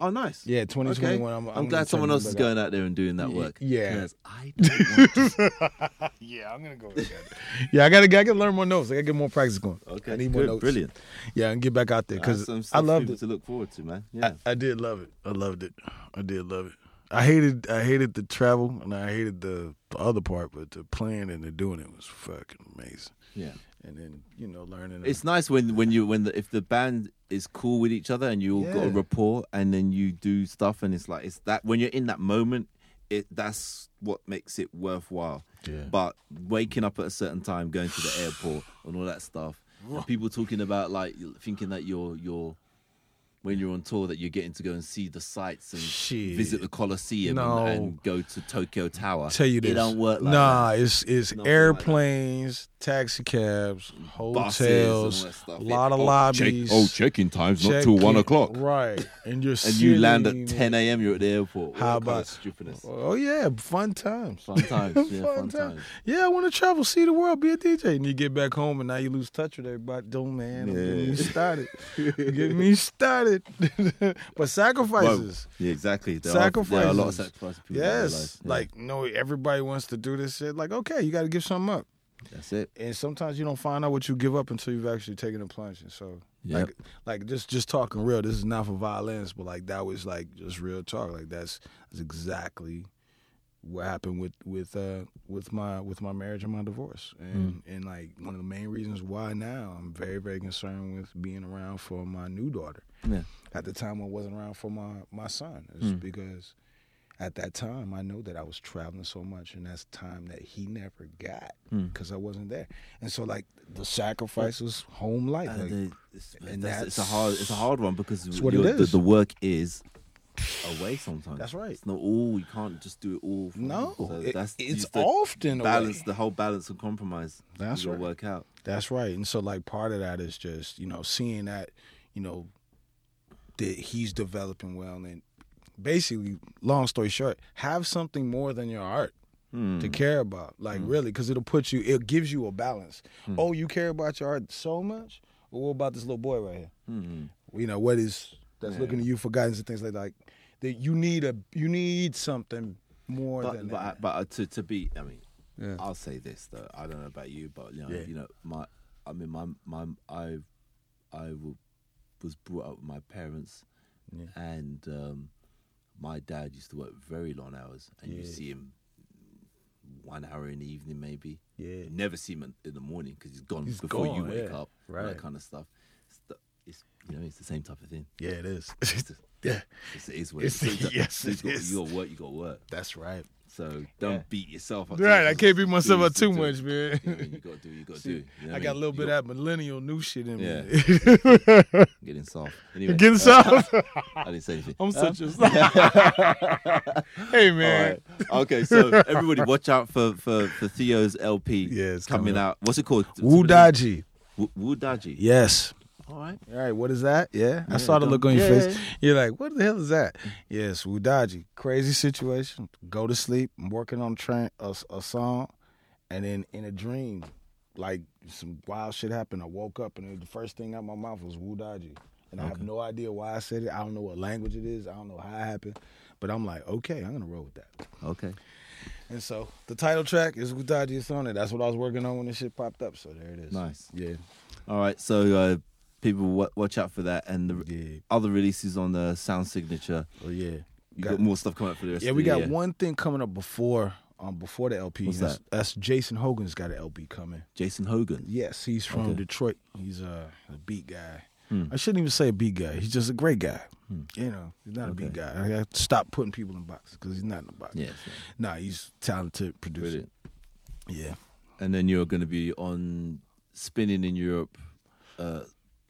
A: Oh, nice.
B: Yeah, 2021.
A: Okay.
B: I'm,
A: I'm,
B: I'm
A: glad someone else is going out there and doing that work.
B: yeah.
A: I don't want to.
B: Yeah, I'm gonna go. With that. yeah, I gotta, I gotta learn more notes. I gotta get more practice going.
A: Okay,
B: I need more
A: good,
B: notes.
A: brilliant.
B: Yeah, and get back out there because I
A: stuff
B: loved
A: to,
B: it.
A: to look forward to, man. Yeah.
B: I, I did love it. I loved it. I did love it. I hated I hated the travel and I hated the, the other part, but the playing and the doing it was fucking amazing.
A: yeah.
B: And then you know learning.
A: It's nice when when you when the, if the band is cool with each other and you all got a
B: Yeah.
A: rapport and then you do stuff and it's like it's that when you're in that moment, it that's what makes it worthwhile.
B: Yeah.
A: But waking up at a certain time, going to the airport and all that stuff, and people talking about like thinking that you're you're when you're on tour that you're getting to go and see the sights and
B: Shit.
A: visit the Colosseum
B: No.
A: and, and go to Tokyo Tower.
B: tell you this.
A: it don't work like
B: nah,
A: that.
B: it's it's
A: Nothing like
B: airplanes, taxi cabs,
A: mm.
B: hotels,
A: all that stuff.
B: a lot of
A: Oh,
B: lobbies.
A: Check, oh, check-in time's not
B: check
A: till one o'clock.
B: Right, and you're
A: And you land at 10 a.m. You're at the airport. What
B: How
A: kind of
B: about-
A: stupidness?
B: Oh yeah, fun times.
A: Fun times. Yeah, fun, times.
B: Yeah, I want to travel, see the world, be a DJ. And you get back home and now you lose touch with everybody. Don't man, don't get me started. get me started. but sacrifices.
A: Yeah, exactly. There Are, there are a lot of
B: Sacrifices.
A: sacrifices.
B: Yes.
A: Yeah,
B: Like, no, everybody wants to do this shit. Like, okay, you got to give something up.
A: that's it.
B: And sometimes you don't find out what you give up until you've actually taken a plunge. And so,
A: Yep.
B: like, like just just talking real. This is not for violence, but like that was like just real talk. Like that's that's exactly what happened with with uh with my with my marriage and my divorce. And and like one of the main reasons why now I'm very very concerned with being around for my new daughter.
A: Yeah.
B: At the time I wasn't around for my my son. It's
A: Mm.
B: because at that time I know that I was traveling so much and that's time that he never got
A: Mm.
B: because I wasn't there. And so like the sacrifice was home life.
A: And
B: Like,
A: the- it's,
B: and
A: that's, it's a hard it's a hard one because
B: what
A: you're- the, the work is away sometimes.
B: That's right.
A: It's not all. You can't just do it all.
B: no.
A: So
B: it-
A: that's
B: it's often
A: balance.
B: way.
A: The whole balance and compromise.
B: That's right.
A: work out.
B: That's right. And so like part of that is just, you know, seeing that, you know, that he's developing well and basically, long story short, have something more than your art
A: Hmm.
B: to care about. Like really, because it'll put you it gives you a balance.
A: Hmm.
B: Oh, you care about your art so much? Well, what about this little boy right here?
A: Hmm.
B: You know, what is that's
A: Yeah.
B: looking to you for guidance and things like that. Like that you need a you need something more
A: But
B: than
A: but,
B: that.
A: but uh, to to be. I mean,
B: Yeah.
A: I'll say this though. I don't know about you, but you know,
B: Yeah.
A: you know, my. I mean, my my I I w- was brought up with my parents,
B: Yeah.
A: and um, my dad used to work very long hours, and you see him one hour in the evening maybe.
B: Yeah.
A: You never see him in- in the morning because he's gone
B: He's
A: before you wake
B: yeah.
A: up. all
B: Right.
A: That kind of stuff. It's, the, it's you know it's the same type of thing.
B: Yeah, it is. Yeah.
A: it's, it is what
B: It's-
A: it is.
B: yes, it
A: got-
B: is.
A: You got work. You got work.
B: That's right.
A: So don't
B: Yeah.
A: beat yourself up.
B: Right, I can't beat myself up too much, man.
A: You, I mean? you got to do. You got to do. You know
B: I got a little
A: You
B: bit
A: got-
B: of that millennial new shit in
A: Yeah.
B: me.
A: Getting soft. Anyway,
B: Getting
A: uh,
B: soft.
A: I didn't say anything.
B: I'm such a. hey man.
A: right. Okay, so everybody, watch out for for, for Theo's LP.
B: Yeah, it's
A: coming,
B: coming
A: out. What's it called?
B: Wuddaji.
A: Wu Wuddaji.
B: Yes.
A: All right.
B: All right, what is that? Yeah, I
A: Yeah,
B: saw the look on your
A: yeah,
B: face. You're like, what the hell is that? Yes, Wuddaji. Crazy situation. Go to sleep. I'm working on train a, a song, and then in a dream, like some wild shit happened. I woke up, and the first thing out my mouth was Wuddaji, and I have no idea why I said it. I don't know what language it is. I don't know how it happened, but I'm like, okay, I'm gonna roll with that.
A: Okay.
B: And so the title track is Wuddaji. It's on it. That's what I was working on when this shit popped up. So there it is.
A: Nice.
B: Yeah.
A: All right. So uh, people wa- watch out for that, and the
B: Yeah.
A: other releases on the Sound Signature.
B: Oh yeah.
A: You
B: Got-
A: got, more stuff coming up for the rest.
B: Yeah, we got
A: year.
B: one thing coming up before um before the LP.
A: What's
B: that's,
A: that?
B: that's Jason Hogan's got an LP coming.
A: Jason Hogan.
B: Yes, he's from
A: Okay.
B: Detroit. He's uh, a beat guy.
A: Hmm.
B: I shouldn't even say a beat guy. He's just a great guy. You know, he's not a beat guy. I got to stop putting people in boxes because he's not in the box.
A: Yes.
B: Nah, he's talented producer.
A: Brilliant.
B: Yeah.
A: And then you're going to be on spinning in Europe uh,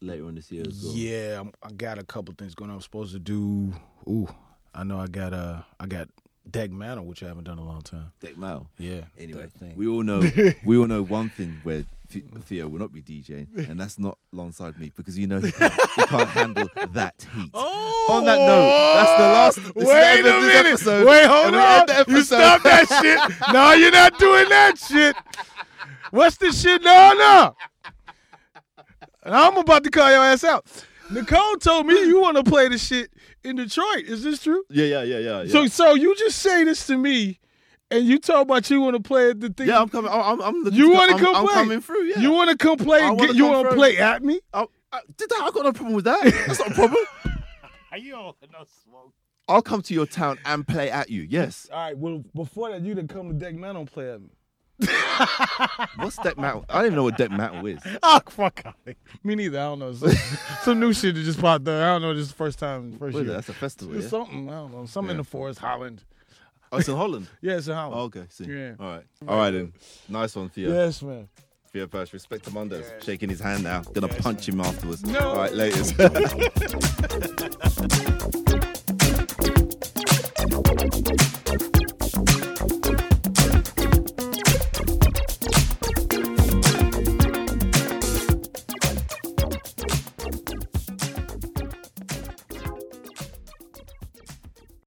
A: later on this year as well.
B: Yeah, I'm, I got a couple things going on. I'm supposed to do. Ooh, I know I got uh I got Dekmantel, which I haven't done in a long time.
A: Deck Mal.
B: Yeah.
A: Anyway,
B: thing.
A: we all know we all know one thing where Th- Theo will not be DJing, and that's not alongside me because you know he can't, he can't handle that heat.
B: Oh,
A: On that note, that's the last- this is the
B: Wait a minute.
A: episode,
B: Wait, hold on. You stop that shit. No, you're not doing that shit. What's the shit? No, no. And I'm about to call your ass out. Nicole told me you want to play the shit in Detroit. Is this true?
A: Yeah, yeah, yeah, yeah. Yeah,
B: So, so you just say this to me, and you talk about you want to play at the thing.
A: yeah I'm coming. I'm, I'm looking
B: You wanna
A: I'm,
B: come
A: I'm coming through. Yeah.
B: You want to come play?
A: Wanna
B: Get, you want to play at me?
A: I, I, did that? I got no problem with that. That's not a problem.
B: Are you all no smoke?
A: I'll come to your town and play at you. Yes.
B: All right. Well, before that, you didn't come to Dekmantel and play at me.
A: What's Dekmantel? I don't even know what Dekmantel is.
B: Oh fuck! Me neither. I don't know. Some, some new shit that just popped up. I don't know. This is the first time. First year.
A: that? That's a festival.
B: It's
A: Yeah.
B: something. I don't know. Something in the forest, Holland.
A: Oh, it's in Holland.
B: Yeah, it's in Holland.
A: Oh, okay. See.
B: Yeah.
A: All right. All right then. Nice one, Theo.
B: Yes, man.
A: Theo Parrish. Respect to Mondays. Shaking his hand now. Gonna punch him afterwards.
B: No.
A: All right. Later.